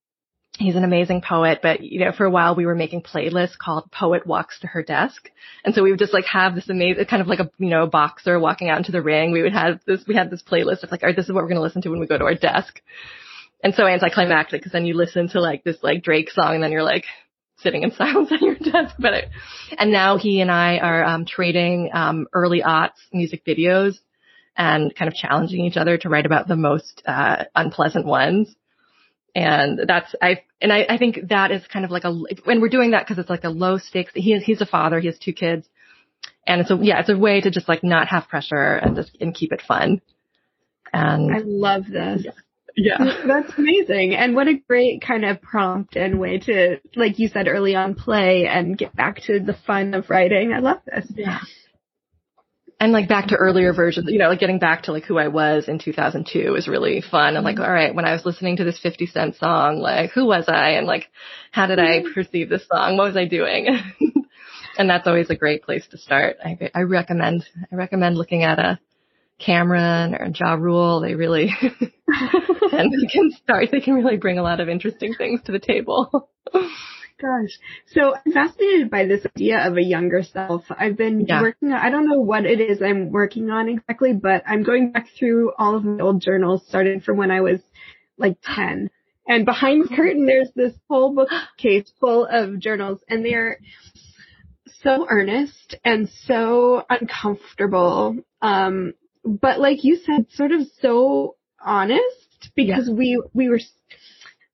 he's an amazing poet, but you know, for a while we were making playlists called Poet Walks to Her Desk. And so we would just like have this amazing, kind of like a, you know, boxer walking out into the ring. We would have this, we had this playlist of like, all right, this is what we're going to listen to when we go to our desk. And so anticlimactic because then you listen to like this like Drake song and then you're like sitting in *laughs* silence at your desk. But it, and now he and I are um, trading um, early aughts music videos and kind of challenging each other to write about the most uh, unpleasant ones. And that's, I, and I, I think that is kind of like a, when we're doing that because it's like a low stakes, he is, he's a father, he has two kids. And it's a, yeah, it's a way to just like not have pressure and just, and keep it fun. And I love this. Yeah. Yeah. *laughs* That's amazing. And what a great kind of prompt and way to, like you said early on, play and get back to the fun of writing. I love this. Yeah. And like back to earlier versions, you know, like getting back to like who I was in 2002 is really fun. I'm like, all right, when I was listening to this 50 Cent song, like who was I and like how did I mm-hmm. perceive this song? What was I doing? *laughs* and that's always a great place to start. I, I recommend, I recommend looking at a Cam'ron or Ja Rule, they really *laughs* *laughs* and they can start. They can really bring a lot of interesting things to the table. Gosh, so I'm fascinated by this idea of a younger self. I've been yeah. working. I don't know what it is I'm working on exactly, but I'm going back through all of my old journals, starting from when I was like ten. And behind the curtain, there's this whole bookcase full of journals, and they're so earnest and so uncomfortable. Um, but like you said, sort of so honest because yeah. we we were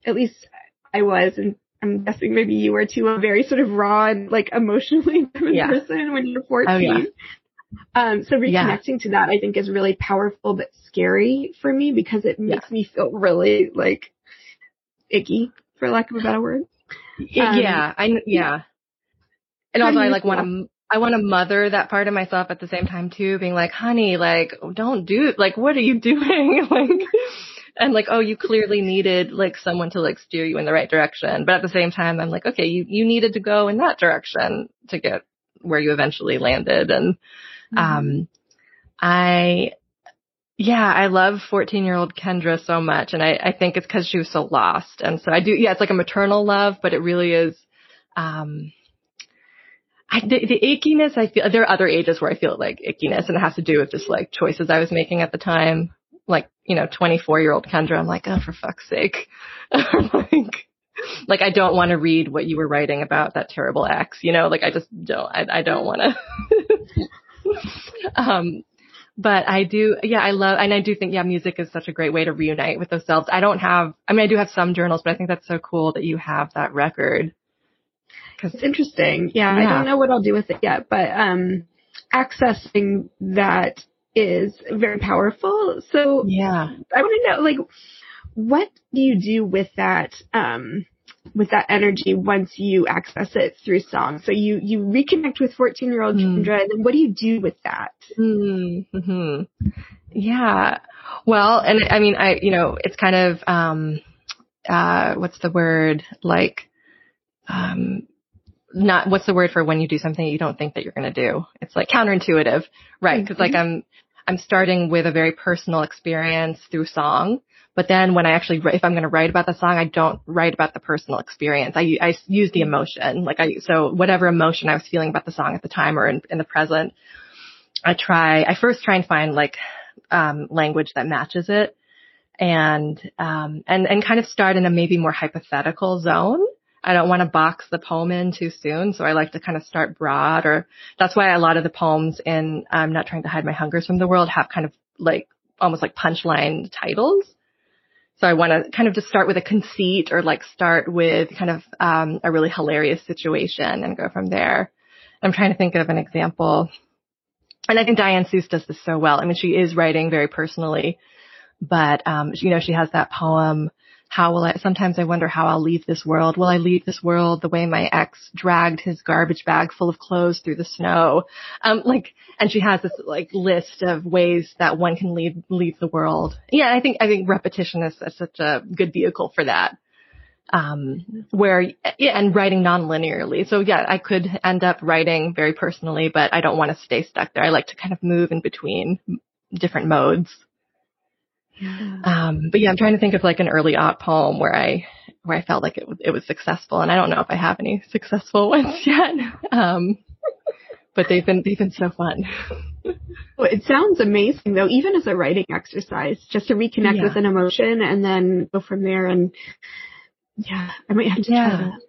at least I was and I'm guessing maybe you were too a very sort of raw and like emotionally *laughs* driven yeah. person when you're 14. Oh, yeah. Um, so reconnecting yeah. to that I think is really powerful but scary for me because it makes me feel really like icky for lack of a better word. Um, yeah, I yeah. And also I like want to I want to mother that part of myself at the same time too, being like, honey, like, don't do, like, what are you *laughs* doing? like, and like, oh, you clearly needed like someone to like steer you in the right direction. But at the same time, I'm like, okay, you, you needed to go in that direction to get where you eventually landed. And, mm-hmm. um, I, yeah, I love 14 year old Kendra so much. And I, I think it's cause she was so lost. And so I do, yeah, it's like a maternal love, but it really is, um, I, the, the ickiness, I feel, there are other ages where I feel like ickiness and it has to do with just like choices I was making at the time. Like, you know, 24 year old Kendra, I'm like, oh, for fuck's sake. *laughs* like, like I don't want to read what you were writing about that terrible ex, you know, like I just don't, I, I don't want to. *laughs* um, but I do, yeah, I love, and I do think, yeah, music is such a great way to reunite with those selves. I don't have, I mean, I do have some journals, but I think that's so cool that you have that record Cause it's interesting. Yeah, yeah, I don't know what I'll do with it yet, but um, accessing that is very powerful. So yeah, I want to know, like, what do you do with that? Um, with that energy once you access it through song. So you you reconnect with 14 year old mm. Kendra, and then what do you do with that? Mm-hmm. Yeah. Well, and I mean, I you know, it's kind of um, uh, what's the word like um not what's the word for when you do something you don't think that you're going to do. It's like counterintuitive, right? Because mm-hmm. like I'm I'm starting with a very personal experience through song, but then when I actually if I'm going to write about the song, I don't write about the personal experience. I I use the emotion, like I so whatever emotion I was feeling about the song at the time or in, in the present, I try. I first try and find like um, language that matches it, and um, and and kind of start in a maybe more hypothetical zone I don't want to box the poem in too soon, so I like to kind of start broad or that's why a lot of the poems in I'm not trying to hide my hungers from the world have kind of like almost like punchline titles. So I want to kind of just start with a conceit or like start with kind of um, a really hilarious situation and go from there. I'm trying to think of an example. And I think Diane Seuss does this so well. I mean, she is writing very personally, but um, you know, she has that poem how will I, sometimes I wonder how I'll leave this world. Will I leave this world the way my ex dragged his garbage bag full of clothes through the snow? Um, like, and she has this like list of ways that one can leave, leave the world. Yeah, I think, I think repetition is, is such a good vehicle for that. Um, where, yeah, and writing non-linearly. So yeah, I could end up writing very personally, but I don't want to stay stuck there. I like to kind of move in between different modes. Yeah. Um, but yeah, I'm trying to think of like an early art poem where I where I felt like it it was successful, and I don't know if I have any successful *laughs* ones yet. Um, but they've been they've been so fun. well, it sounds amazing though, even as a writing exercise, just to reconnect yeah. with an emotion and then go from there. And yeah, I might have to yeah. try that.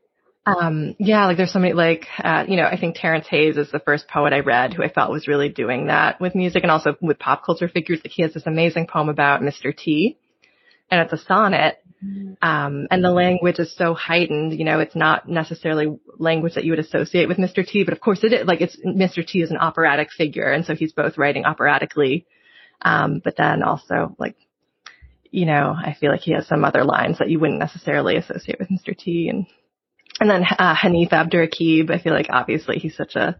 Um, yeah, like there's so many, like, uh, you know, I think Terrence Hayes is the first poet I read who I felt was really doing that with music and also with pop culture figures. Like he has this amazing poem about Mr. T and it's a sonnet Um, and the language is so heightened, you know, it's not necessarily language that you would associate with Mr. T, but of course it is, like it's, Mr. T is an operatic figure. And so he's both writing operatically, um, but then also like, you know, I feel like he has some other lines that you wouldn't necessarily associate with Mr. T and, and then, uh, Hanif Abdurraqib, I feel like obviously he's such a,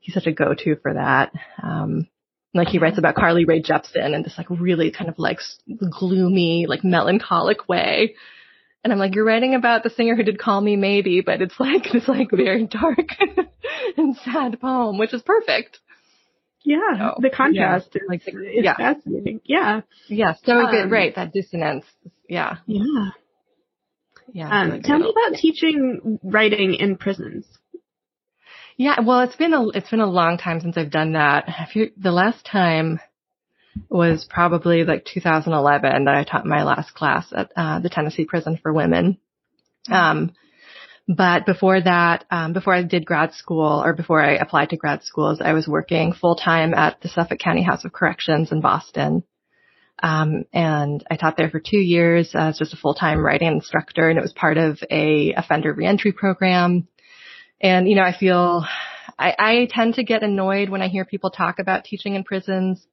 he's such a go-to for that. Um, like he writes about Carly Rae Jepsen in this like really kind of like gloomy, like melancholic way. And I'm like, you're writing about the singer who did Call Me Maybe, but it's *laughs* like this like very dark *laughs* and sad poem, which is perfect. Yeah, so, the contrast yeah, is, like, yeah. fascinating. Yeah. Yeah, so um, good. Right, that dissonance. Yeah. Yeah. Yeah. Um, tell me about teaching writing in prisons. Yeah, well, it's been a it's been a long time since I've done that. You, the last time was probably like 2011 that I taught my last class at uh, the Tennessee Prison for Women. Um, but before that, um, before I did grad school or before I applied to grad schools, I was working full time at the Suffolk County House of Corrections in Boston. Um, and I taught there for two years as just a full time writing instructor, and it was part of a offender reentry program. And, you know, I feel, I, I tend to get annoyed when I hear people talk about teaching in prisons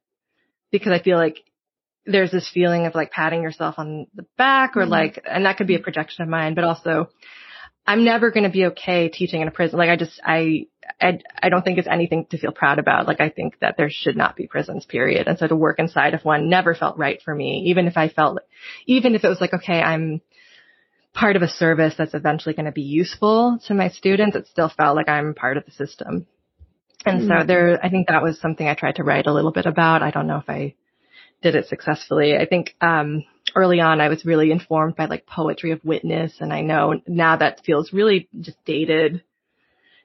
because I feel like there's this feeling of like patting yourself on the back or mm-hmm. like, and that could be a projection of mine, but also I'm never going to be okay teaching in a prison. Like I just, I, I, I don't think it's anything to feel proud about. Like I think that there should not be prisons, period. And so to work inside of one never felt right for me, even if I felt, even if it was like, okay, I'm, part of a service that's eventually going to be useful to my students, it still felt like I'm part of the system. And mm-hmm. so there, I think that was something I tried to write a little bit about. I don't know if I did it successfully. I think, um, early on I was really informed by like poetry of witness. And I know now that feels really just dated.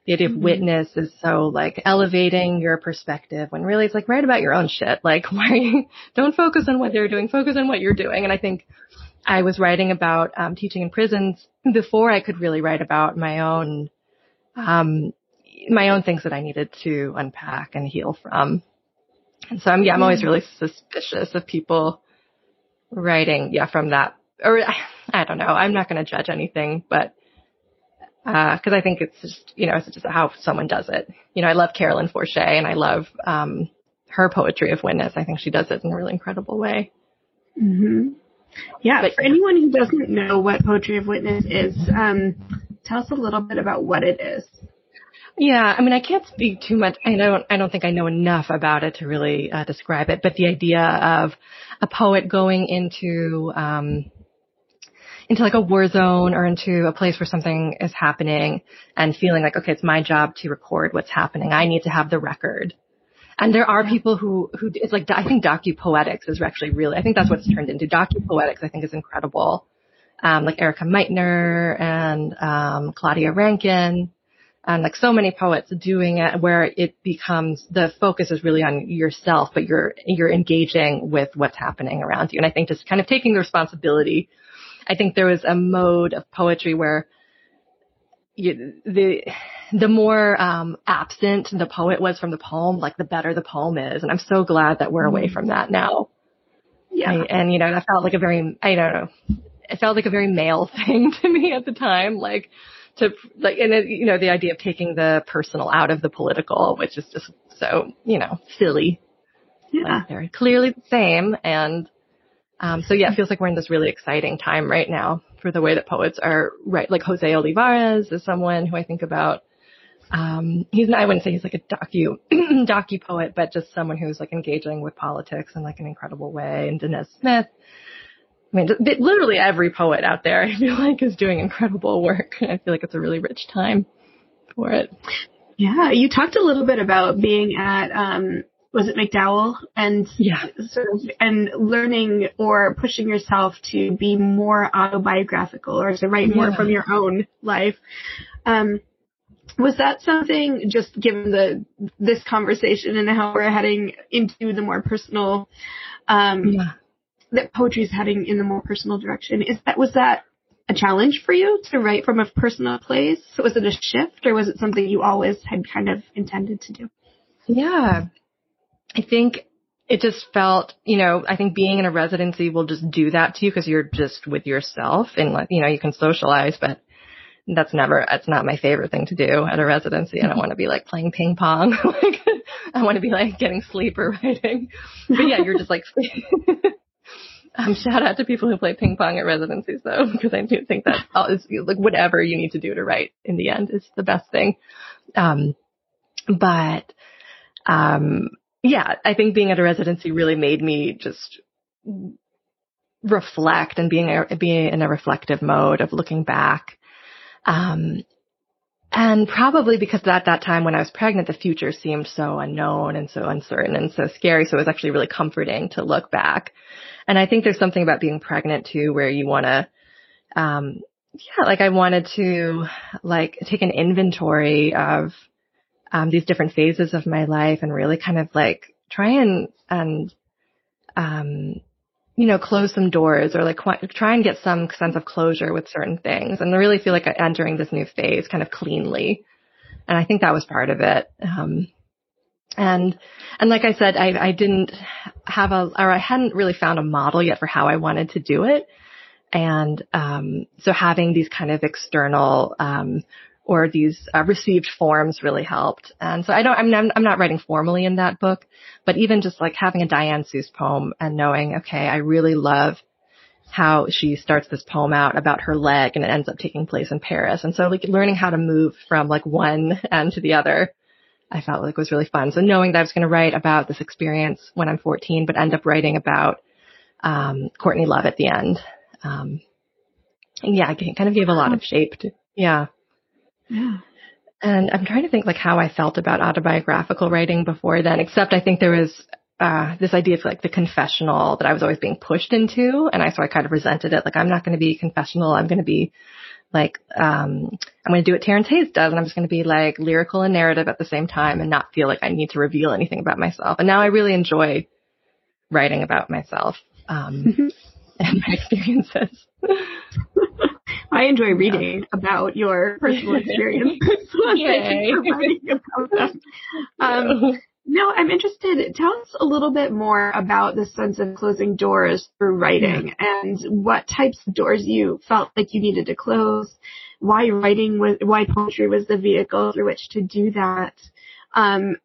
The idea of mm-hmm. witness is so like elevating your perspective when really it's like write about your own shit. *laughs* Like why you, don't focus on what they're doing, focus on what you're doing. And I think I was writing about um, teaching in prisons before I could really write about my own um, my own things that I needed to unpack and heal from. And so I'm yeah, I'm always really suspicious of people writing yeah from that or *laughs* I don't know. I'm not going to judge anything, but because uh, I think it's just you know it's just how someone does it. You know, I love Carolyn Forche and I love um, her poetry of witness. I think she does it in a really incredible way. Mm-hmm. Yeah, but for anyone who doesn't know what Poetry of Witness is, um, tell us a little bit about what it is. Yeah, I mean, I can't speak too much. I don't, I don't think I know enough about it to really uh, describe it. But the idea of a poet going into, um, into like a war zone or into a place where something is happening and feeling like, okay, it's my job to record what's happening. I need to have the record. And there are people who, who, it's like, I think docu-poetics is actually really, I think that's what's turned into. Docu-poetics, I think is incredible. Um, like Erika Meitner and, um, Claudia Rankine and like so many poets doing it where it becomes, the focus is really on yourself, but you're, you're engaging with what's happening around you. And I think just kind of taking the responsibility. I think there was a mode of poetry where you, the the more um, absent the poet was from the poem, like the better the poem is. And I'm so glad that we're away mm. from that now. Yeah. I, and you know, that felt like a very I don't know, it felt like a very male *laughs* thing to me at the time, like to like and it, you know the idea of taking the personal out of the political, which is just so you know silly. Yeah. Like they're clearly the same and um, so yeah, it feels like we're in this really exciting time right now for the way that poets are right. Like Jose Olivarez is someone who I think about. Um, he's not, I wouldn't say he's like a docu, *clears throat* docu poet, but just someone who's like engaging with politics in like an incredible way. And Danez Smith. I mean, literally every poet out there, *laughs* I feel like is doing incredible work. *laughs* I feel like it's a really rich time for it. Yeah, you talked a little bit about being at um, was it MacDowell and yeah. sort of and learning or pushing yourself to be more autobiographical or to write yeah. more from your own life. Um, was that something just given the this conversation and how we're heading into the more personal um yeah. That poetry is heading in the more personal direction is that was that a challenge for you to write from a personal place was it a shift or was it something you always had kind of intended to do yeah I think it just felt, you know, I think being in a residency will just do that to you because you're just with yourself and like, you know, you can socialize, but that's never, that's not my favorite thing to do at a residency. I don't want to be like playing ping pong. *laughs* like, I want to be like getting sleep or writing. But yeah, you're just like, *laughs* *laughs* um, shout out to people who play ping pong at residencies though, *laughs* because I do think that all is like whatever you need to do to write in the end is the best thing. Um, but, um, yeah, I think being at a residency really made me just reflect and being being in a reflective mode of looking back. Um, and probably because at that time when I was pregnant, the future seemed so unknown and so uncertain and so scary. So it was actually really comforting to look back. And I think there's something about being pregnant too, where you want to, um, yeah, like I wanted to like take an inventory of um, these different phases of my life and really kind of like try and, and, um, you know, close some doors or like qu- try and get some sense of closure with certain things and really feel like entering this new phase kind of cleanly. And I think that was part of it. Um, and, and like I said, I, I didn't have a, or I hadn't really found a model yet for how I wanted to do it. And, um, so having these kind of external, um, or these uh, received forms really helped. And so I don't, I'm, I'm not writing formally in that book, but even just like having a Diane Seuss poem and knowing, okay, I really love how she starts this poem out about her leg and it ends up taking place in Paris. And so like learning how to move from like one *laughs* end to the other, I felt like was really fun. So knowing that I was going to write about this experience when I'm 14, but end up writing about, um, Courtney Love at the end. Um, yeah, it kind of gave a lot of shape to, yeah. Yeah. And I'm trying to think like how I felt about autobiographical writing before then, except I think there was uh, this idea of like the confessional that I was always being pushed into. And I, so I kind of resented it. Like, I'm not going to be confessional. I'm going to be like, um, I'm going to do what Terrence Hayes does. And I'm just going to be like lyrical and narrative at the same time and not feel like I need to reveal anything about myself. And now I really enjoy writing about myself, um, *laughs* and my experiences. I enjoy reading yeah. about your personal *laughs* experiences. Yay. *laughs* about them. Um, no, I'm interested. Tell us a little bit more about the sense of closing doors through writing and what types of doors you felt like you needed to close, why writing was, why poetry was the vehicle through which to do that. Um,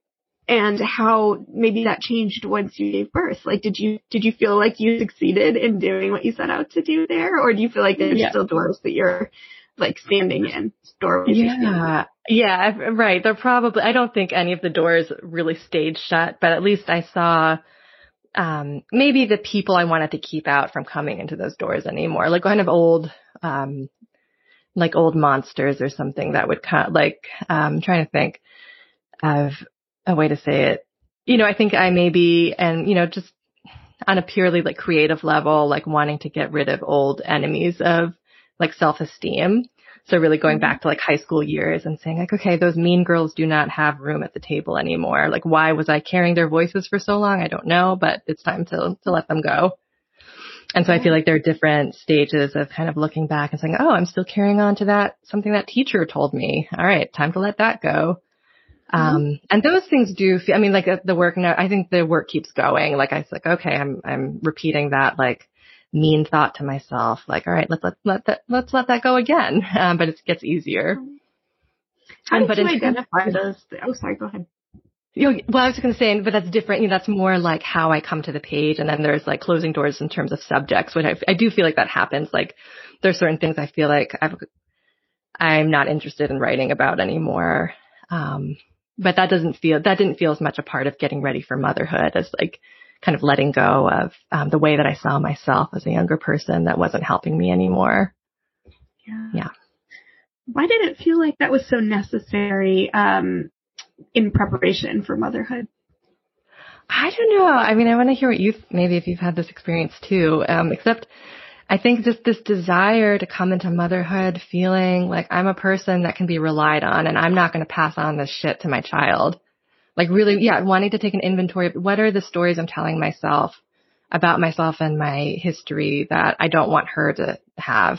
and how maybe that changed once you gave birth. Like, did you did you feel like you succeeded in doing what you set out to do there, or do you feel like there's yeah. still doors that you're like standing in doorways? Yeah, yeah, right. They're probably. I don't think any of the doors really stayed shut, but at least I saw. Um, maybe the people I wanted to keep out from coming into those doors anymore, like kind of old, um, like old monsters or something that would of like, um, trying to think of a way to say it. You know, I think I maybe, and you know, just on a purely like creative level, like wanting to get rid of old enemies of like self-esteem. So really going mm-hmm. back to like high school years and saying like, okay, those mean girls do not have room at the table anymore. Like why was I carrying their voices for so long? I don't know, but it's time to, to let them go. And so I feel like there are different stages of kind of looking back and saying, oh, I'm still carrying on to that, something that teacher told me. All right, time to let that go. Mm-hmm. Um, and those things do feel, I mean, like the work, no, I think the work keeps going. Like I was like, okay, I'm, I'm repeating that like mean thought to myself. Like, all right, let's let, let that, let's let that go again. *laughs* Um, but it gets easier. How did but you identify those? Oh, sorry, go ahead. You know, well, I was going to say, but that's different. You know, that's more like how I come to the page, and then there's like closing doors in terms of subjects, which I, I do feel like that happens. Like, there's certain things I feel like I've, I'm not interested in writing about anymore. Um, but that doesn't feel that didn't feel as much a part of getting ready for motherhood as like kind of letting go of um, the way that I saw myself as a younger person that wasn't helping me anymore. Yeah. Yeah. Why did it feel like that was so necessary um, in preparation for motherhood? I don't know. I mean, I want to hear what you maybe if you've had this experience too. Um, except I think just this desire to come into motherhood feeling like I'm a person that can be relied on and I'm not going to pass on this shit to my child. Like really, yeah, wanting to take an inventory of what are the stories I'm telling myself about myself and my history that I don't want her to have.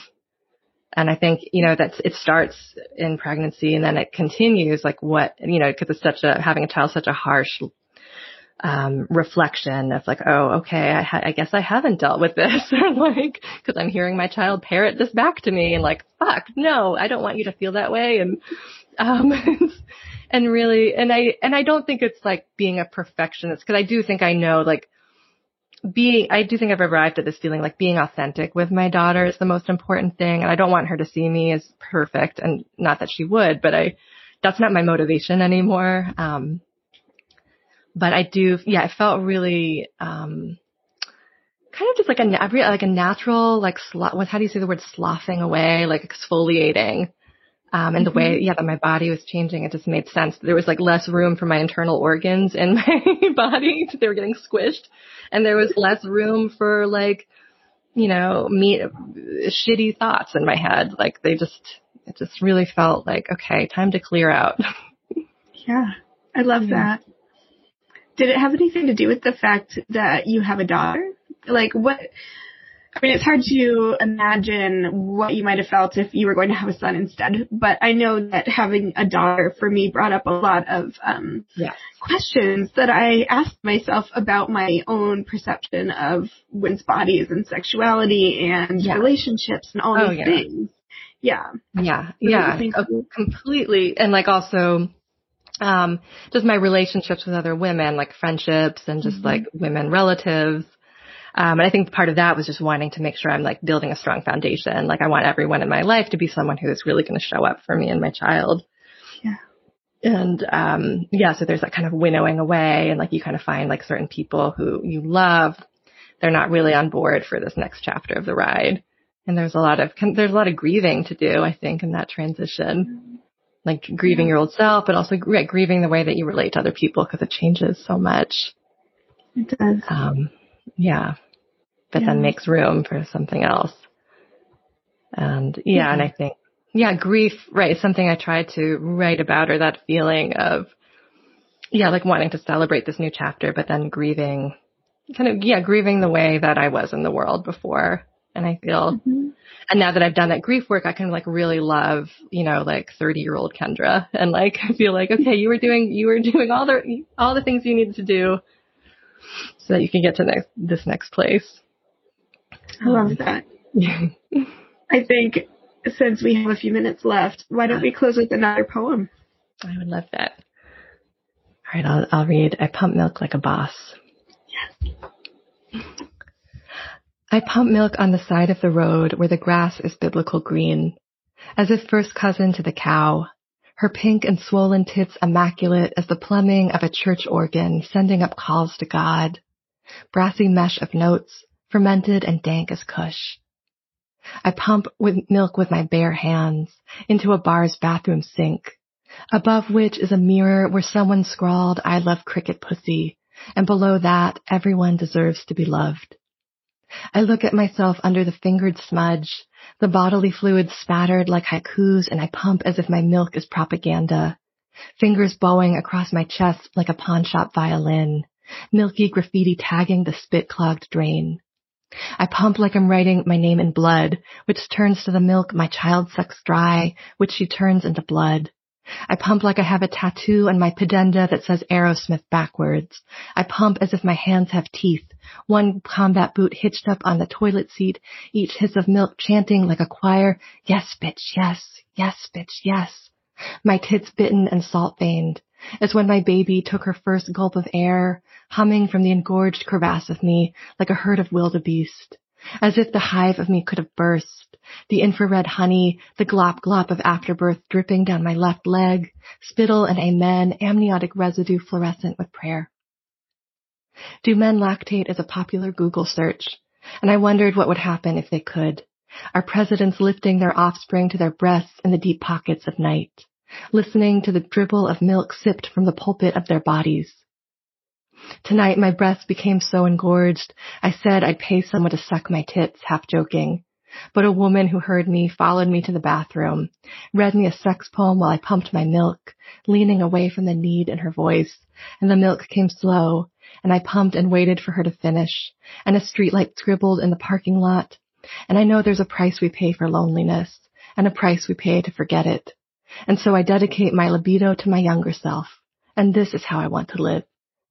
And I think, you know, that's, it starts in pregnancy and then it continues like what, you know, cause it's such a, having a child such a harsh um, reflection of like, oh, okay, I, ha- I guess I haven't dealt with this, *laughs* like, because I'm hearing my child parrot this back to me, and like, fuck, no, I don't want you to feel that way, and um, *laughs* and really, and I and I don't think it's like being a perfectionist because I do think I know like being, I do think I've arrived at this feeling like being authentic with my daughter is the most important thing. And I don't want her to see me as perfect and not that she would, but I, that's not my motivation anymore. Um, but I do, yeah, I felt really, um, kind of just like a, like a natural, like, sl- what, how do you say the word sloughing away, like exfoliating. Um, and mm-hmm. the way, mm-hmm. yeah, that my body was changing, it just made sense. There was like less room for my internal organs in *laughs* my body. They were getting squished and there was less room for like, you know, me, shitty thoughts in my head. Like they just, it just really felt like, okay, time to clear out. *laughs* yeah. I love yeah. that. Did it have anything to do with the fact that you have a daughter? Like what, I mean, it's hard to imagine what you might have felt if you were going to have a son instead. But I know that having a daughter for me brought up a lot of um, yes. questions that I asked myself about my own perception of women's bodies and sexuality and yeah. relationships and all oh, these yeah. things. Yeah. Yeah. Yeah. Oh, completely. And like also, um, just my relationships with other women, like friendships and just mm-hmm. like women relatives um, and I think part of that was just wanting to make sure I'm like building a strong foundation. Like I want everyone in my life to be someone who is really going to show up for me and my child. Yeah. And, um, yeah, so there's that kind of winnowing away and like you kind of find like certain people who you love. They're not really on board for this next chapter of the ride. And there's a lot of, there's a lot of grieving to do, I think, in that transition. Like grieving your old self, but also grieving the way that you relate to other people because it changes so much. It does. Um, yeah but yeah. then makes room for something else. And yeah, yeah, and I think, yeah, grief, right, is something I try to write about or that feeling of, yeah, like wanting to celebrate this new chapter, but then grieving, kind of, yeah, grieving the way that I was in the world before. And I feel, mm-hmm. and now that I've done that grief work, I can like really love, you know, like 30 year old Kendra and like I feel like, okay, you were doing, you were doing all the, all the things you needed to do so that you can get to next, this next place. I love that. *laughs* I think since we have a few minutes left, why don't we close with another poem? I would love that. All right, I'll, I'll read I Pump Milk Like a Boss. Yes. I pump milk on the side of the road where the grass is biblical green, as if first cousin to the cow, her pink and swollen tits immaculate as the plumbing of a church organ sending up calls to God, brassy mesh of notes, fermented and dank as kush. I pump with milk with my bare hands into a bar's bathroom sink, above which is a mirror where someone scrawled, I love cricket pussy, and below that, everyone deserves to be loved. I look at myself under the fingered smudge, the bodily fluids spattered like haikus, and I pump as if my milk is propaganda. Fingers bowing across my chest like a pawnshop violin, milky graffiti tagging the spit-clogged drain. I pump like I'm writing my name in blood, which turns to the milk my child sucks dry, which she turns into blood. I pump like I have a tattoo on my pudenda that says Aerosmith backwards. I pump as if my hands have teeth, one combat boot hitched up on the toilet seat, each hiss of milk chanting like a choir, yes bitch, yes, yes bitch, yes. My tits bitten and salt veined, as when my baby took her first gulp of air, humming from the engorged crevasse of me like a herd of wildebeest, as if the hive of me could have burst, the infrared honey, the glop glop of afterbirth dripping down my left leg, spittle and amen, amniotic residue fluorescent with prayer. Do men lactate is a popular Google search, and I wondered what would happen if they could. Are presidents lifting their offspring to their breasts in the deep pockets of night, listening to the dribble of milk sipped from the pulpit of their bodies? Tonight my breath became so engorged, I said I'd pay someone to suck my tits, half joking. But a woman who heard me followed me to the bathroom, read me a sex poem while I pumped my milk, leaning away from the need in her voice, and the milk came slow, and I pumped and waited for her to finish, and a streetlight scribbled in the parking lot, and I know there's a price we pay for loneliness, and a price we pay to forget it. And so I dedicate my libido to my younger self, and this is how I want to live.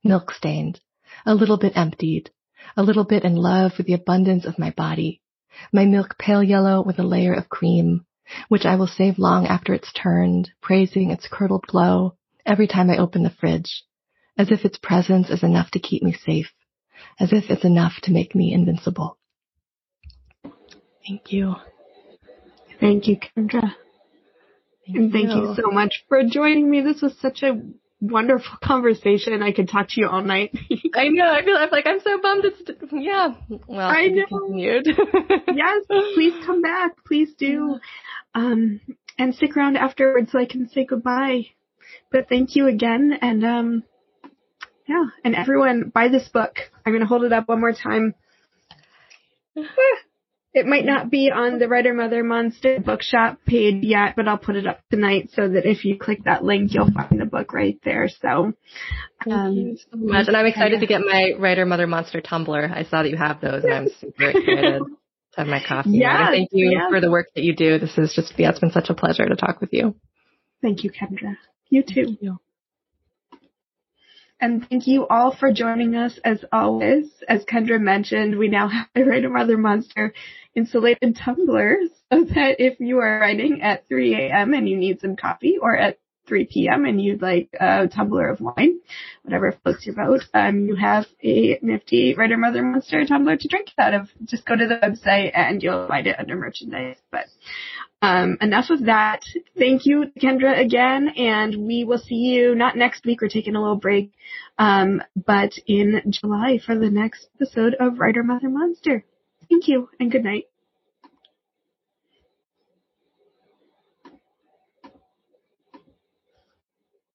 Milk stained, a little bit emptied, a little bit in love with the abundance of my body, my milk pale yellow with a layer of cream, which I will save long after it's turned, praising its curdled glow every time I open the fridge, as if its presence is enough to keep me safe, as if it's enough to make me invincible. Thank you. Thank you, Kendra. Thank and thank you. you so much for joining me. This was such a wonderful *laughs* conversation. I could talk to you all night. *laughs* I know. I feel like I'm so bummed. It's yeah. Well, I know. Continued. *laughs* yes, please come back. Please do, um, and stick around afterwards so I can say goodbye. But thank you again, and um, yeah, and everyone buy this book. I'm gonna hold it up one more time. *sighs* It might not be on the Writer Mother Monster bookshop page yet, but I'll put it up tonight so that if you click that link, you'll find the book right there. So, um, so much. And I'm excited to get my Writer Mother Monster tumbler. I saw that you have those and I'm super excited to have my coffee. Yeah. Thank you yes. for the work that you do. This is just, yeah, it's been such a pleasure to talk with you. Thank you, Kendra. You too. And thank you all for joining us as always. As Kendra mentioned, we now have the Writer Mother Monster insulated tumblers so that if you are writing at 3 a.m. and you need some coffee or at 3 p.m. and you'd like a tumbler of wine, whatever floats your boat, um, you have a nifty Writer Mother Monster tumbler to drink out of. Just go to the website and you'll find it under merchandise. But um, enough of that. Thank you, Kendra, again, and we will see you not next week. We're taking a little break, um, but in July for the next episode of Writer Mother Monster. Thank you, and good night.